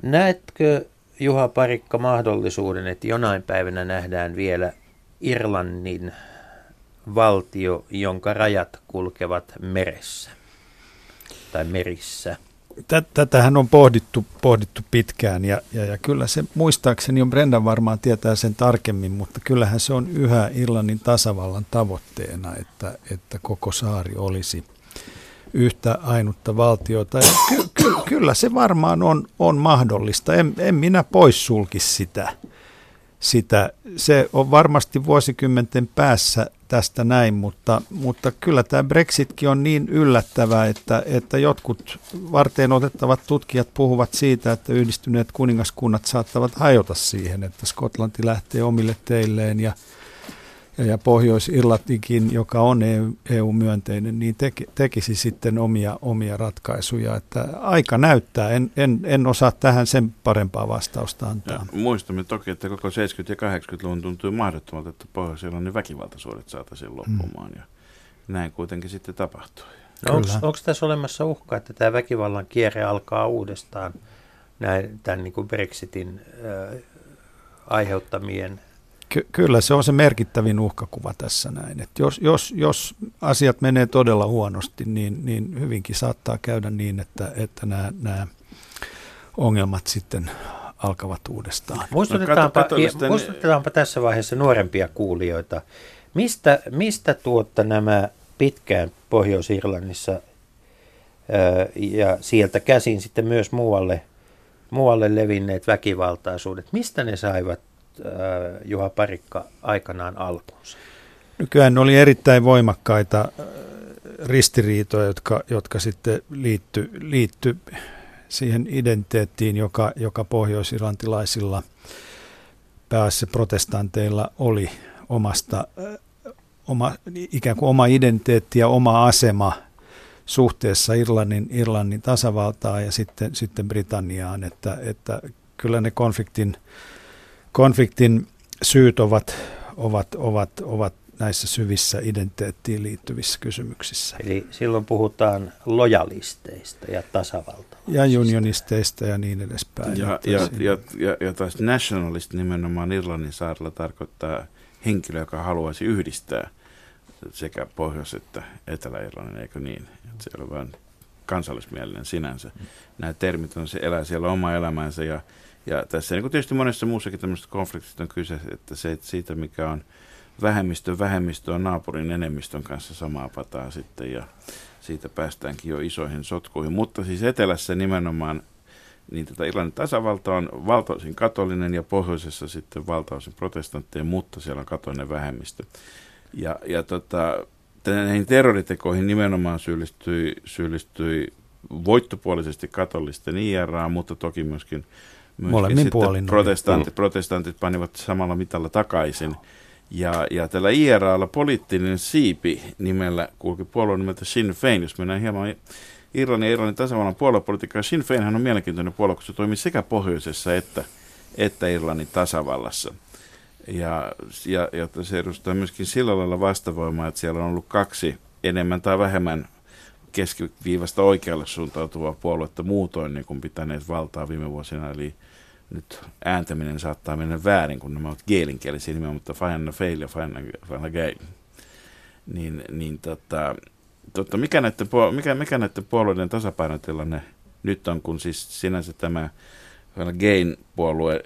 Näetkö Juha Parikka mahdollisuuden, että jonain päivänä nähdään vielä Irlannin valtio, jonka rajat kulkevat meressä tai merissä? Tätähän on pohdittu, pohdittu pitkään ja, ja, ja kyllä se muistaakseni on Brendan varmaan tietää sen tarkemmin, mutta kyllähän se on yhä Irlannin tasavallan tavoitteena, että, että koko saari olisi yhtä ainutta valtiota. Ja ky, ky, kyllä se varmaan on, on mahdollista. En, en minä poissulki sitä. Sitä. Se on varmasti vuosikymmenten päässä tästä näin, mutta, mutta kyllä tämä Brexitkin on niin yllättävää, että, että jotkut varteen otettavat tutkijat puhuvat siitä, että yhdistyneet kuningaskunnat saattavat hajota siihen, että Skotlanti lähtee omille teilleen ja ja, Pohjois-Irlantikin, joka on EU-myönteinen, e niin teki, tekisi sitten omia, omia ratkaisuja. Että aika näyttää, en, en, en osaa tähän sen parempaa vastausta antaa. Ja muistamme toki, että koko 70- ja 80-luvun tuntui mahdottomalta, että Pohjois-Irlannin väkivaltaisuudet saataisiin loppumaan mm. ja näin kuitenkin sitten tapahtui. Onko tässä olemassa uhka, että tämä väkivallan kierre alkaa uudestaan näin, tämän niin kuin Brexitin äh, aiheuttamien ky- kyllä se on se merkittävin uhkakuva tässä näin. Et jos, jos, jos asiat menee todella huonosti, niin, niin hyvinkin saattaa käydä niin, että, että nämä, nämä ongelmat sitten alkavat uudestaan. Muistutetaanpa, no, muistutetaanpa tässä vaiheessa nuorempia kuulijoita. Mistä, mistä tuotta nämä pitkään Pohjois-Irlannissa ja sieltä käsin sitten myös muualle, muualle levinneet väkivaltaisuudet, mistä ne saivat Juha Parikka aikanaan alkuunsa? Nykyään oli erittäin voimakkaita äh, ristiriitoja, jotka, jotka sitten liitty, liitty siihen identiteettiin, joka, joka pohjoisirantilaisilla päässä protestanteilla oli omasta, äh, oma, ikään kuin oma identiteetti ja oma asema suhteessa Irlannin, Irlannin tasavaltaan ja sitten, sitten Britanniaan, että, että kyllä ne konfliktin konfliktin syyt ovat, ovat, ovat, ovat näissä syvissä identiteettiin liittyvissä kysymyksissä. Eli silloin puhutaan lojalisteista ja tasavalta. Ja unionisteista ja niin edespäin. Ja, ja, ja, ja, ja taas nationalist nimenomaan Irlannin saarella tarkoittaa henkilö, joka haluaisi yhdistää sekä Pohjois- että Etelä-Irlannin, eikö niin? Että se ei ole vain kansallismielinen sinänsä. Nämä termit on, se elää siellä oma elämänsä ja ja tässä niin kuin tietysti monessa muussakin tämmöisessä konfliktista on kyse, että se, että siitä mikä on vähemmistö vähemmistö on naapurin enemmistön kanssa samaa pataa sitten ja siitä päästäänkin jo isoihin sotkuihin. Mutta siis etelässä nimenomaan niin tätä Irlannin tasavalta on valtaosin katolinen ja pohjoisessa sitten valtaosin protestantteja, mutta siellä on katolinen vähemmistö. Ja, ja tota, näihin terroritekoihin nimenomaan syyllistyi, syyllistyi voittopuolisesti katolisten IRA, mutta toki myöskin, myöskin puolin protestantit, mm. protestantit panivat samalla mitalla takaisin. Ja, ja tällä IRAlla poliittinen siipi nimellä kulki puolueen nimeltä Sinn Féin, jos mennään hieman Irlannin ja Irlannin tasavallan puoluepolitiikkaa. Sinn Féinhän on mielenkiintoinen puolue, kun se toimii sekä pohjoisessa että, että Irlannin tasavallassa. Ja, ja, ja se edustaa myöskin sillä lailla vastavoimaa, että siellä on ollut kaksi enemmän tai vähemmän keskiviivasta oikealle suuntautuvaa puoluetta muutoin niin kuin pitäneet valtaa viime vuosina. Eli nyt ääntäminen saattaa mennä väärin, kun nämä ovat geelinkielisiä nimeä, mutta Fajanna Fail ja Fajanna Gay. Niin, niin tota, tota, mikä, näiden, mikä, mikä näiden puolueiden tasapainotilanne nyt on, kun siis sinänsä tämä Gain puolue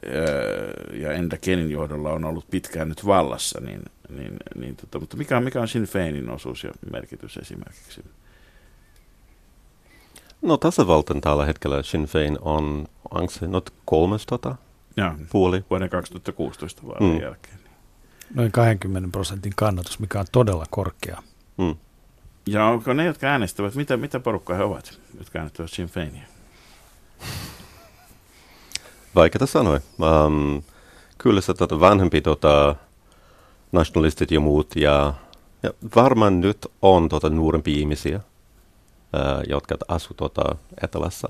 ja Enda Kenin johdolla on ollut pitkään nyt vallassa, niin, niin, niin tota, mutta mikä, mikä on Sinn Feinin osuus ja merkitys esimerkiksi? No tasavaltan tällä hetkellä Sinn Fein on, onko se not kolmes tota, ja, puoli? Vuoden 2016 vaalien mm. jälkeen. Noin 20 prosentin kannatus, mikä on todella korkea. Mm. Ja onko ne, jotka äänestävät, mitä, mitä porukkaa he ovat, jotka äänestävät Sinn Feinia? Vaikeaa sanoa. Um, kyllä se tota, vanhempi tota, nationalistit ja muut, ja, ja varmaan nyt on tota, nuorempi ihmisiä, jotka asu tota, etelässä.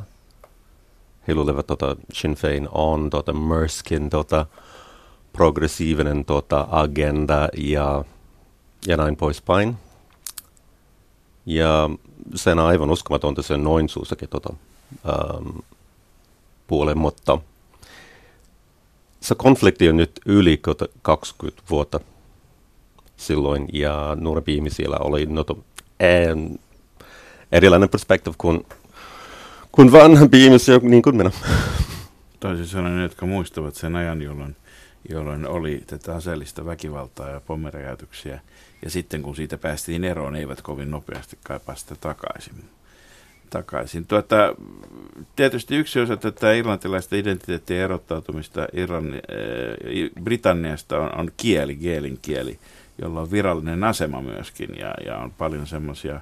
He luulevat, tota, Sinn Fein on tota, Merskin tota, progressiivinen tota, agenda ja, ja näin poispäin. Ja sen aivan uskomatonta se noin suusakin tota, ähm, puolen, mutta se konflikti on nyt yli 20 vuotta silloin, ja nuorempi ihmisillä oli noto, en, erilainen perspektiivi kuin, kuin vanhempi ihmisiä, niin kuin minä. Toisin sanoen ne, jotka muistavat sen ajan, jolloin, jolloin oli tätä aseellista väkivaltaa ja pommeräjäytyksiä, ja sitten kun siitä päästiin eroon, eivät kovin nopeasti kaipaa sitä takaisin. takaisin. Tuota, tietysti yksi osa tätä irlantilaista identiteettien erottautumista Irlanni, äh, Britanniasta on, on kieli, geelin kieli, jolla on virallinen asema myöskin, ja, ja on paljon semmoisia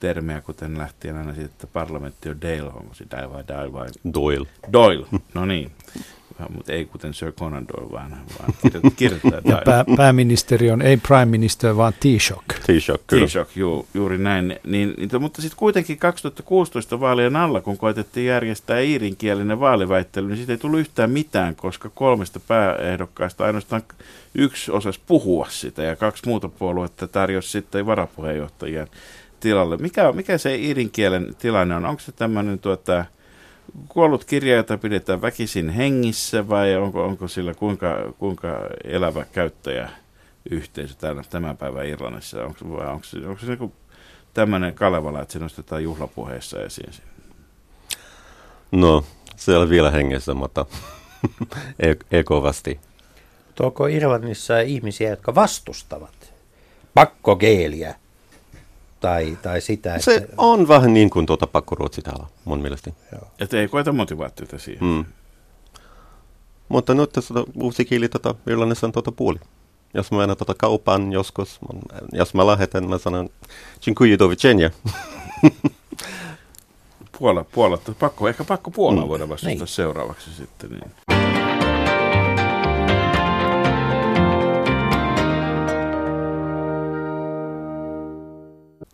termejä, kuten lähtien aina siitä, että parlamentti on Dale, onko se die vai die vai? Doyle. Doyle, no niin mutta ei kuten Sir Conan Doyle, vaan, vaan kirjoittaa. ja pää, pääministeri on ei prime minister, vaan Taoiseach. Taoiseach, kyllä. Taoiseach, juu, juuri näin. Niin, niin, mutta sitten kuitenkin 2016 vaalien alla, kun koetettiin järjestää iirinkielinen vaaliväittely, niin siitä ei tullut yhtään mitään, koska kolmesta pääehdokkaasta ainoastaan yksi osasi puhua sitä ja kaksi muuta puoluetta tarjosi sitten varapuheenjohtajien tilalle. Mikä, mikä se iirinkielen tilanne on? Onko se tämmöinen tuota, kuollut kirja, jota pidetään väkisin hengissä vai onko, onko sillä kuinka, kuinka elävä käyttäjä yhteisö tämän, tämän päivän Irlannissa? Onko, vai onko, se, onko se niin tämmöinen Kalevala, että se nostetaan juhlapuheessa esiin? No, se on vielä hengessä, mutta ei, ei kovasti. Onko Irlannissa ihmisiä, jotka vastustavat pakkogeeliä tai, tai sitä. Että... Se on vähän niin kuin tuota pakkoruotsi täällä, mun mielestä. Että ei koeta motivaatiota siihen. Mm. Mutta nyt tässä uusi kieli tota, Irlannissa on tuota puoli. Jos mä menen tuota kaupaan joskus, jos mä lähetän, mä sanon Dziękuję do widzenia. Puola, Puola, pakko, ehkä pakko Puolaa mm. voida vastustaa niin. seuraavaksi sitten. Niin.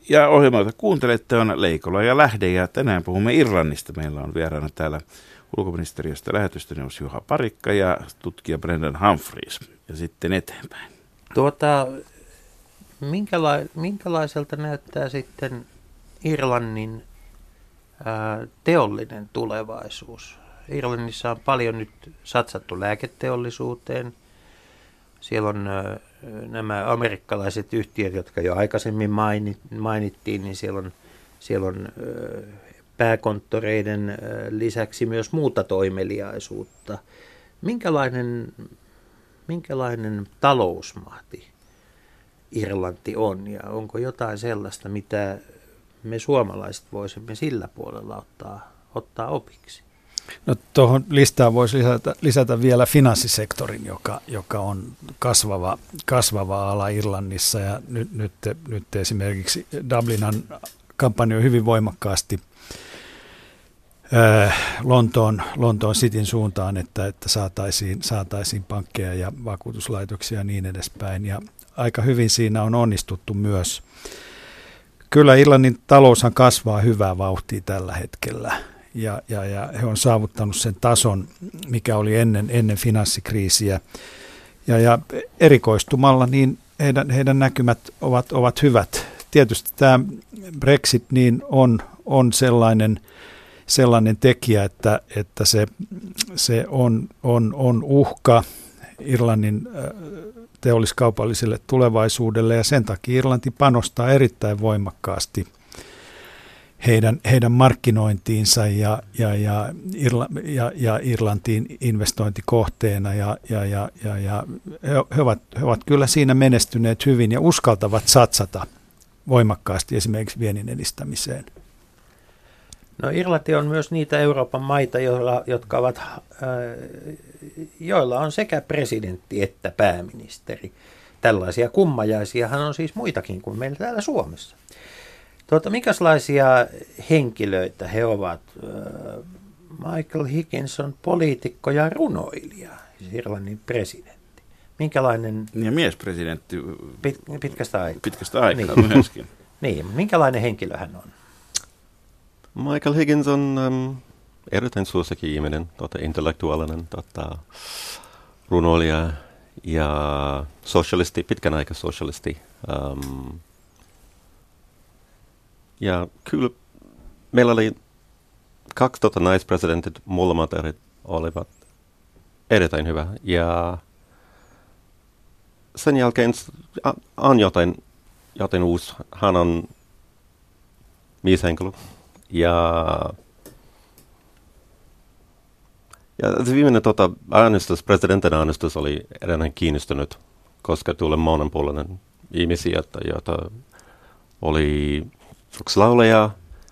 Ja ohjelma, jota kuuntelette, on Leikola ja Lähde, ja tänään puhumme Irlannista. Meillä on vieraana täällä ulkoministeriöstä lähetystöneuvos Juha Parikka ja tutkija Brendan Humphreys. Ja sitten eteenpäin. Tuota, minkäla- minkälaiselta näyttää sitten Irlannin ää, teollinen tulevaisuus? Irlannissa on paljon nyt satsattu lääketeollisuuteen. Siellä on ää, nämä amerikkalaiset yhtiöt, jotka jo aikaisemmin mainittiin, niin siellä on, siellä on pääkonttoreiden lisäksi myös muuta toimeliaisuutta. Minkälainen, minkälainen talousmahti Irlanti on ja onko jotain sellaista, mitä me suomalaiset voisimme sillä puolella ottaa, ottaa opiksi? No tuohon listaan voisi lisätä, lisätä vielä finanssisektorin, joka, joka on kasvava, kasvava ala Irlannissa ja nyt, nyt, nyt esimerkiksi Dublinan on hyvin voimakkaasti äh, Lontoon, Lontoon Cityn suuntaan, että, että saataisiin, saataisiin pankkeja ja vakuutuslaitoksia ja niin edespäin. Ja aika hyvin siinä on onnistuttu myös. Kyllä Irlannin taloushan kasvaa hyvää vauhtia tällä hetkellä ja, ja, ja he on saavuttanut sen tason, mikä oli ennen, ennen finanssikriisiä. Ja, ja erikoistumalla niin heidän, heidän näkymät ovat, ovat hyvät. Tietysti tämä Brexit niin on, on sellainen, sellainen tekijä, että, että se, se on, on, on uhka Irlannin äh, teolliskaupalliselle tulevaisuudelle ja sen takia Irlanti panostaa erittäin voimakkaasti – heidän, heidän markkinointiinsa ja, ja, ja, Irla, ja, ja Irlantiin investointikohteena ja, ja, ja, ja, ja he, ovat, he ovat kyllä siinä menestyneet hyvin ja uskaltavat satsata voimakkaasti esimerkiksi viennin edistämiseen. No Irlanti on myös niitä Euroopan maita, joilla, jotka ovat, äh, joilla on sekä presidentti että pääministeri. Tällaisia kummajaisiahan on siis muitakin kuin meillä täällä Suomessa. Tuota, minkälaisia henkilöitä he ovat? Michael Higginson, poliitikko ja runoilija, siis Irlannin presidentti. Minkälainen... Ja miespresidentti. Pit, pitkästä aikaa. Pitkästä aikaa niin. myöskin. niin, minkälainen henkilö hän on? Michael Higgins on um, erittäin suosikki ihminen, tota, intellektuaalinen tota, runoilija ja sosialisti, pitkän aikaa sosialisti. Um, ja kyllä meillä oli kaksi tota naispresidentit, molemmat eri olivat erittäin hyvä. Ja sen jälkeen on jotain, jotain uusi. Hän on mieshenkilö. Ja, ja se viimeinen tota, äänestys, presidentin äänestys oli edelleen kiinnostunut, koska tuli monenpuolinen ihmisiä, joita oli yksi lauleja,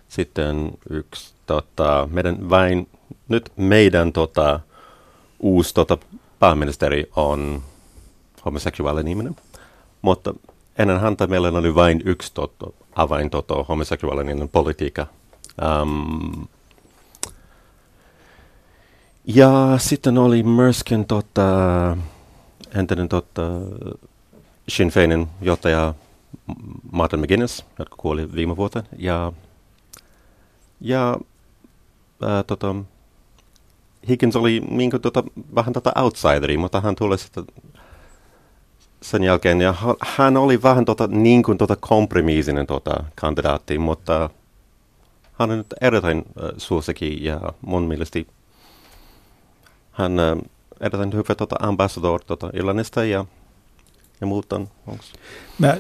sitten yksi tota, meidän vain, nyt meidän tota, uusi tota, pääministeri on homoseksuaalinen ihminen, mutta ennen häntä meillä oli vain yksi tota, avain tota, homoseksuaalinen politiikka. Um, ja sitten oli myöskin tota, entinen tota, Sinn Feinin johtaja Martin McGuinness, jotka kuoli viime vuoteen. Ja, ja ää, tota, Higgins oli niin kuin, tota, vähän tätä outsideri, mutta hän tuli sitten sen jälkeen, ja hän oli vähän tota, niin kuin tota kompromiisinen tota, kandidaatti, mutta hän on nyt erittäin äh, suosikki, ja mun mielestä hän äh, erittäin hyvä tota, ambassador tota, Irlannista, ja ja muut on? Onks? Mä,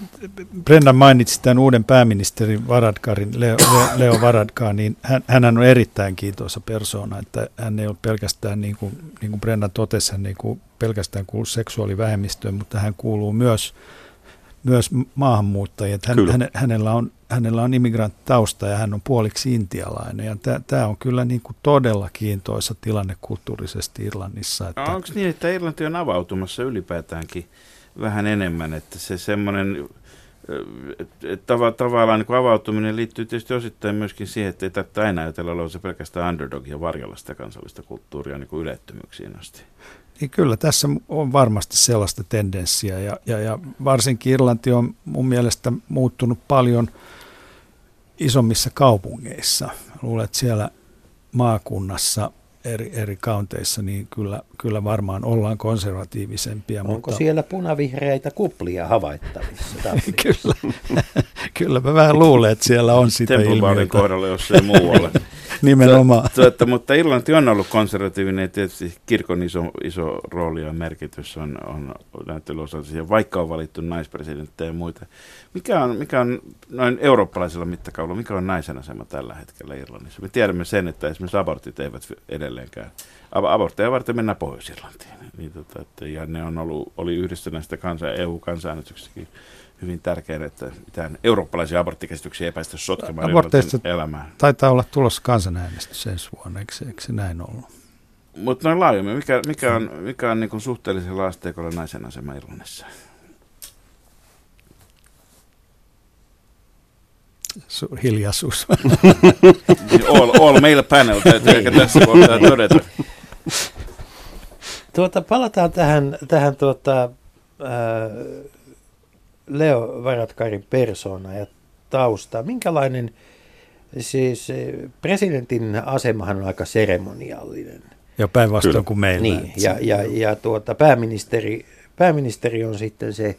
Brendan mainitsi tämän uuden pääministerin Varadkarin, Leo, Leo Varadkar, niin hän, hän on erittäin kiintoisa persoona, että hän ei ole pelkästään, niin kuin, niin kuin Brendan totesi, hän ei kuin pelkästään kuulu seksuaalivähemmistöön, mutta hän kuuluu myös, myös maahanmuuttajien. Hän, hän, hänellä on hänellä on immigranttausta ja hän on puoliksi intialainen. Ja tämä on kyllä niin kuin todella kiintoisa tilanne kulttuurisesti Irlannissa. Että... Onko niin, että Irlanti on avautumassa ylipäätäänkin vähän enemmän, että se semmoinen tava, tavallaan niin avautuminen liittyy tietysti osittain myöskin siihen, että ei tarvitse aina ajatella olla se pelkästään underdog ja varjella sitä kansallista kulttuuria niin kuin ylettömyyksiin asti. Niin kyllä tässä on varmasti sellaista tendenssiä ja, ja, ja varsinkin Irlanti on mun mielestä muuttunut paljon isommissa kaupungeissa. Luulen, että siellä maakunnassa eri, eri kaunteissa, niin kyllä, kyllä varmaan ollaan konservatiivisempia. Onko mutta... siellä punavihreitä kuplia havaittavissa? kyllä, kyllä mä vähän luulen, että siellä on sitä ilmiötä. kohdalla, jos ei muualle. Nimenomaan. Tuota, mutta Irlanti on ollut konservatiivinen ja tietysti kirkon iso, iso rooli ja merkitys on, on näyttelyosallisia, vaikka on valittu naispresidenttejä ja muita. Mikä on, mikä on noin eurooppalaisella mittakaavalla, mikä on naisen asema tällä hetkellä Irlannissa? Me tiedämme sen, että esimerkiksi abortit eivät edelleenkään, abortteja varten mennään Pohjois-Irlantiin. niin tota, että, ja ne on ollut, oli yhdessä näistä kansa, EU-kansanäänestyksistäkin hyvin tärkeää, että mitään eurooppalaisia aborttikäsityksiä ei päästä sotkemaan Aborteista elämään. Taitaa olla tulossa kansanäänestys ensi vuonna, eikö, se- eikö se näin ollut? Mutta noin laajemmin, mikä, mikä on, mikä on niin suhteellisella asteikolla naisen asema Irlannissa? Su- hiljaisuus. Niin All, all male panel täytyy ehkä tässä kohtaa todeta. Tuota, palataan tähän, tähän tuota, ää, Leo Varadkarin persoona ja tausta. Minkälainen, siis eh, presidentin asemahan on aika seremoniallinen. ja päinvastoin Kyllä. kuin meillä. Niin, ja, ja, ja tuota, pääministeri, pääministeri on sitten se,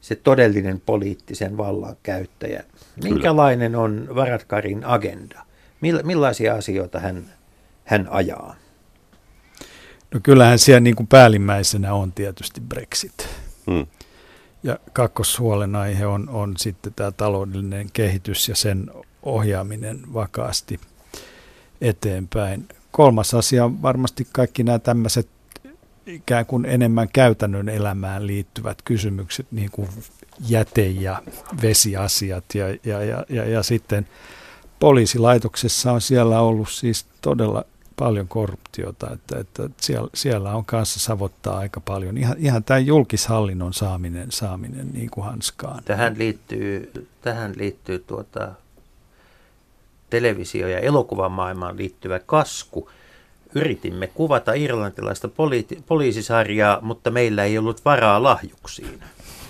se todellinen poliittisen vallan käyttäjä. Minkälainen on Varadkarin agenda? Mill, millaisia asioita hän, hän ajaa? No kyllähän siellä niin kuin päällimmäisenä on tietysti Brexit. Mm. Ja kakkoshuolenaihe on, on sitten tämä taloudellinen kehitys ja sen ohjaaminen vakaasti eteenpäin. Kolmas asia on varmasti kaikki nämä tämmöiset ikään kuin enemmän käytännön elämään liittyvät kysymykset, niin kuin jäte- ja vesiasiat. Ja, ja, ja, ja, ja sitten poliisilaitoksessa on siellä ollut siis todella paljon korruptiota, että, että siellä, siellä on kanssa savottaa aika paljon. Ihan, ihan tämä julkishallinnon saaminen, saaminen niin kuin hanskaan. Tähän liittyy, tähän liittyy tuota, televisio- ja elokuvamaailmaan liittyvä kasku. Yritimme kuvata irlantilaista poliiti- poliisisarjaa, mutta meillä ei ollut varaa lahjuksiin.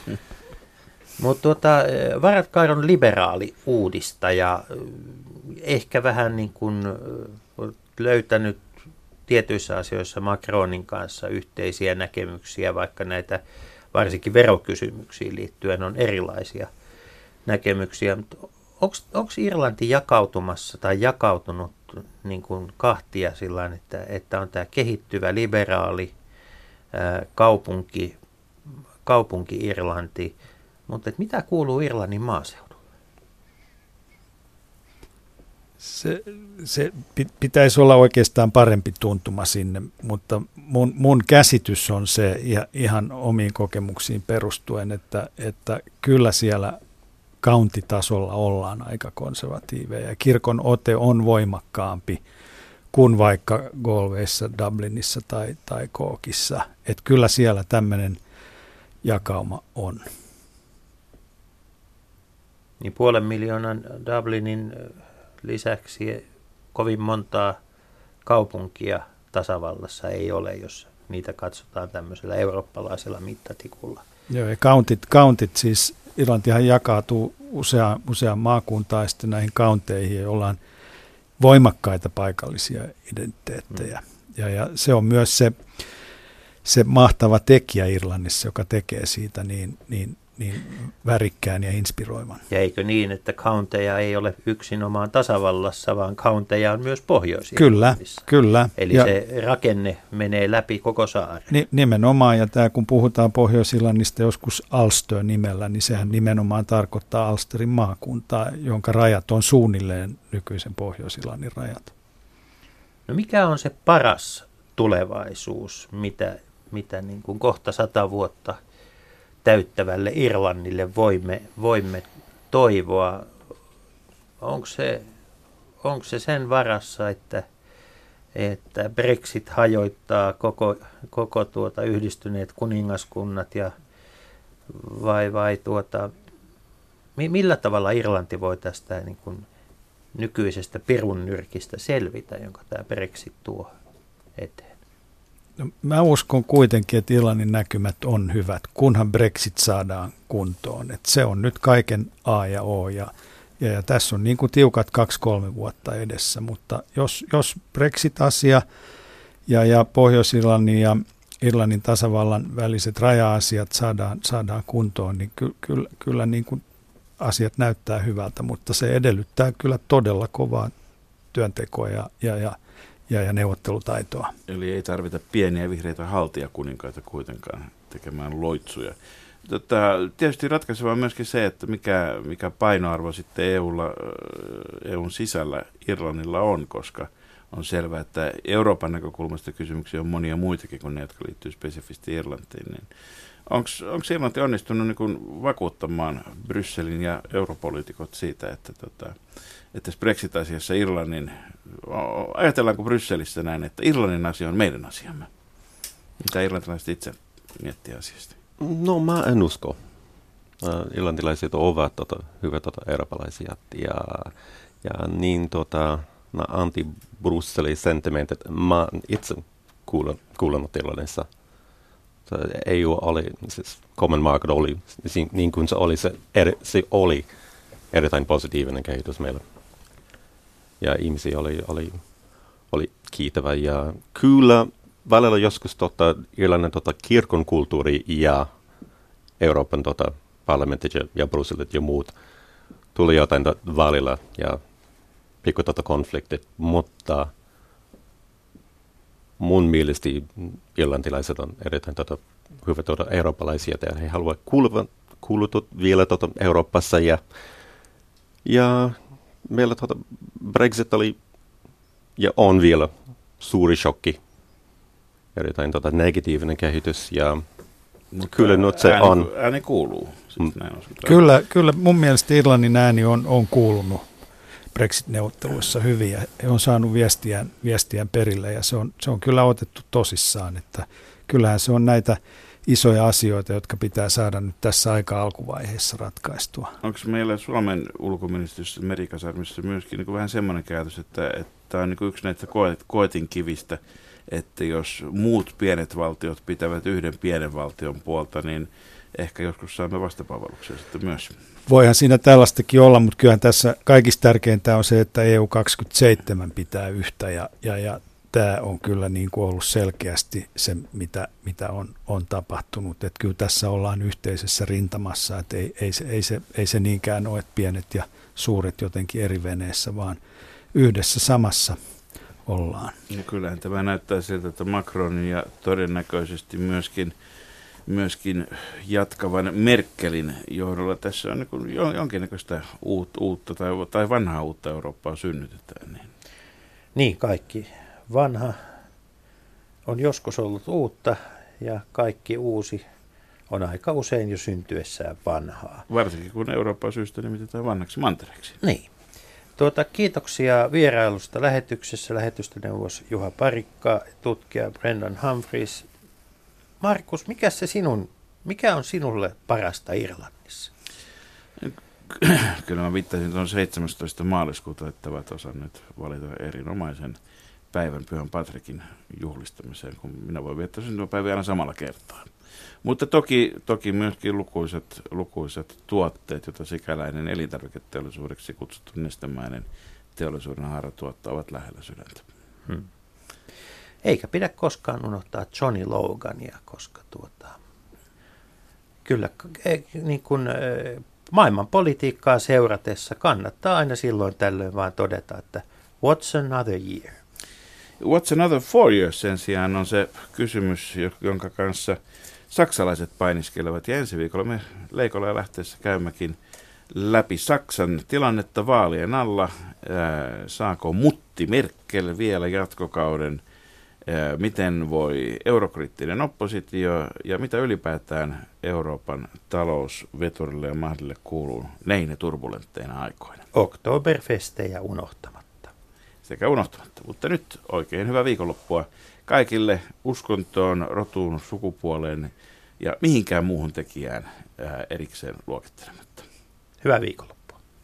Mutta tuota, Varadkar on liberaali uudistaja, ehkä vähän niin kuin ö, löytänyt tietyissä asioissa Macronin kanssa yhteisiä näkemyksiä, vaikka näitä varsinkin verokysymyksiin liittyen on erilaisia näkemyksiä. Onko Irlanti jakautumassa tai jakautunut niin kuin kahtia sillä että, että on tämä kehittyvä liberaali ää, kaupunki, kaupunki-Irlanti, mutta mitä kuuluu Irlannin maaseudulle? Se, se pi- pitäisi olla oikeastaan parempi tuntuma sinne, mutta mun, mun käsitys on se ja ihan omiin kokemuksiin perustuen, että, että kyllä siellä kauntitasolla ollaan aika konservatiiveja. Kirkon ote on voimakkaampi kuin vaikka Galwayssa, Dublinissa tai, tai Kookissa. Että kyllä siellä tämmöinen jakauma on. Niin puolen miljoonan Dublinin lisäksi kovin montaa kaupunkia tasavallassa ei ole, jos niitä katsotaan tämmöisellä eurooppalaisella mittatikulla. Joo, ja countit, countit siis, Irlantihan jakautuu useaan, useaan maakuntaan ja sitten näihin counteihin, joilla on voimakkaita paikallisia identiteettejä. Ja, ja se on myös se, se mahtava tekijä Irlannissa, joka tekee siitä niin, niin, niin värikkään ja inspiroivan. Ja eikö niin, että counteja ei ole yksinomaan tasavallassa, vaan counteja on myös pohjois Kyllä, kyllä. Eli ja se rakenne menee läpi koko saaren. ni, nimenomaan, ja tämä kun puhutaan Pohjois-Irlannista joskus Ulster nimellä, niin sehän nimenomaan tarkoittaa Ulsterin maakuntaa, jonka rajat on suunnilleen nykyisen Pohjois-Irlannin rajat. No mikä on se paras tulevaisuus, mitä, mitä niin kuin kohta sata vuotta täyttävälle Irlannille voimme, voimme toivoa? Onko se, onko se sen varassa, että, että Brexit hajoittaa koko, koko tuota yhdistyneet kuningaskunnat ja vai, vai tuota, mi- millä tavalla Irlanti voi tästä niin kuin nykyisestä pirun nyrkistä selvitä, jonka tämä Brexit tuo eteen? No, mä uskon kuitenkin, että Irlannin näkymät on hyvät, kunhan Brexit saadaan kuntoon. Et se on nyt kaiken A ja O ja, ja, ja tässä on niin kuin tiukat kaksi-kolme vuotta edessä, mutta jos, jos Brexit-asia ja, ja Pohjois-Irlannin ja Irlannin tasavallan väliset raja-asiat saadaan, saadaan kuntoon, niin ky, kyllä, kyllä niin kuin asiat näyttää hyvältä, mutta se edellyttää kyllä todella kovaa työntekoa ja, ja, ja, ja, ja neuvottelutaitoa. Eli ei tarvita pieniä vihreitä haltijakuninkaita kuitenkaan tekemään loitsuja. Tota, tietysti ratkaisevaa on myöskin se, että mikä, mikä painoarvo sitten EUlla, EUn sisällä Irlannilla on, koska on selvää, että Euroopan näkökulmasta kysymyksiä on monia muitakin kuin ne, jotka liittyy spesifisti Irlantiin. Niin Onko Irlanti onnistunut niin kuin vakuuttamaan Brysselin ja europoliitikot siitä, että, tota, että Brexit-asiassa Irlannin, ajatellaanko Brysselissä näin, että Irlannin asia on meidän asiamme? Mitä irlantilaiset itse miettii asiasta? No mä en usko. Irlantilaiset ovat tota, hyvät tota, eurooppalaisia ja, ja niin tota, anti-Brusselin sentimentit mä itse kuulen, kuulenut Irlannissa – EU oli, siis Common Market oli, niin kuin se oli, se, eri, se oli erittäin positiivinen kehitys meillä. Ja ihmisiä oli, oli, oli kiitävä. Ja kyllä välillä joskus tota, Irlannin tota, kirkon kulttuuri ja Euroopan tota, parlamentit ja, ja Brysselit ja muut tuli jotain tota, välillä ja pikku tota konfliktit, mutta – mun mielestä irlantilaiset on erittäin tota, hyvä tuota, eurooppalaisia ja he haluavat kuuluva, kuulutut vielä tuota, Euroopassa ja, ja meillä tuota, Brexit oli ja on vielä suuri shokki, erittäin tuota, negatiivinen kehitys ja mutta kyllä nyt se ääni, on. Ääni kuuluu. Siis mm. Kyllä, kyllä mun mielestä Irlannin ääni on, on kuulunut Brexit-neuvotteluissa hyvin ja he on saanut viestiään, viestiään perille ja se on, se on kyllä otettu tosissaan, että kyllähän se on näitä isoja asioita, jotka pitää saada nyt tässä aika alkuvaiheessa ratkaistua. Onko meillä Suomen ulkoministeriössä Merikasarmissa myöskin niin vähän semmoinen käytös, että, että tämä on niin yksi näitä koetin kivistä, että jos muut pienet valtiot pitävät yhden pienen valtion puolta, niin ehkä joskus saamme vastapalveluksia sitten myös. Voihan siinä tällaistakin olla, mutta kyllähän tässä kaikista tärkeintä on se, että EU27 pitää yhtä ja, ja, ja tämä on kyllä niin kuin ollut selkeästi se, mitä, mitä on, on tapahtunut. Että kyllä tässä ollaan yhteisessä rintamassa, että ei, ei, se, ei, se, ei se niinkään ole, että pienet ja suuret jotenkin eri veneessä, vaan yhdessä samassa ollaan. No kyllähän tämä näyttää siltä, että Macronin ja todennäköisesti myöskin – myöskin jatkavan Merkelin johdolla. Tässä on niin jonkinnäköistä uutta, uutta tai, tai vanhaa uutta Eurooppaa synnytetään. Niin. niin, kaikki vanha on joskus ollut uutta ja kaikki uusi on aika usein jo syntyessään vanhaa. Varsinkin kun Eurooppaa syystä nimitetään vanhaksi mantereeksi. Niin. Tuota, kiitoksia vierailusta lähetyksessä. Lähetystyneuvos Juha Parikka, tutkija Brendan Humphreys Markus, mikä, se sinun, mikä on sinulle parasta Irlannissa? Kyllä mä viittasin tuon 17. maaliskuuta, että ovat osanneet valita erinomaisen päivän Pyhän Patrikin juhlistamiseen, kun minä voin viettää syntymäpäivää aina samalla kertaa. Mutta toki, toki myöskin lukuisat, lukuisat tuotteet, joita sikäläinen elintarviketeollisuudeksi kutsuttu nestemäinen teollisuuden haara tuottaa, ovat lähellä sydäntä. Hmm. Eikä pidä koskaan unohtaa Johnny Logania, koska tuota, kyllä e, niin kuin, e, maailman politiikkaa seuratessa kannattaa aina silloin tällöin vaan todeta, että what's another year? What's another four years sen sijaan on se kysymys, jonka kanssa saksalaiset painiskelevat. Ja ensi viikolla me Leikolla ja lähteessä käymmekin läpi Saksan tilannetta vaalien alla. saako Mutti Merkel vielä jatkokauden miten voi eurokriittinen oppositio ja mitä ylipäätään Euroopan talousveturille ja mahdille kuuluu näinä turbulentteina aikoina. Oktoberfestejä unohtamatta. Sekä unohtamatta. Mutta nyt oikein hyvää viikonloppua kaikille uskontoon, rotuun, sukupuoleen ja mihinkään muuhun tekijään erikseen luokittelematta. Hyvää viikonloppua.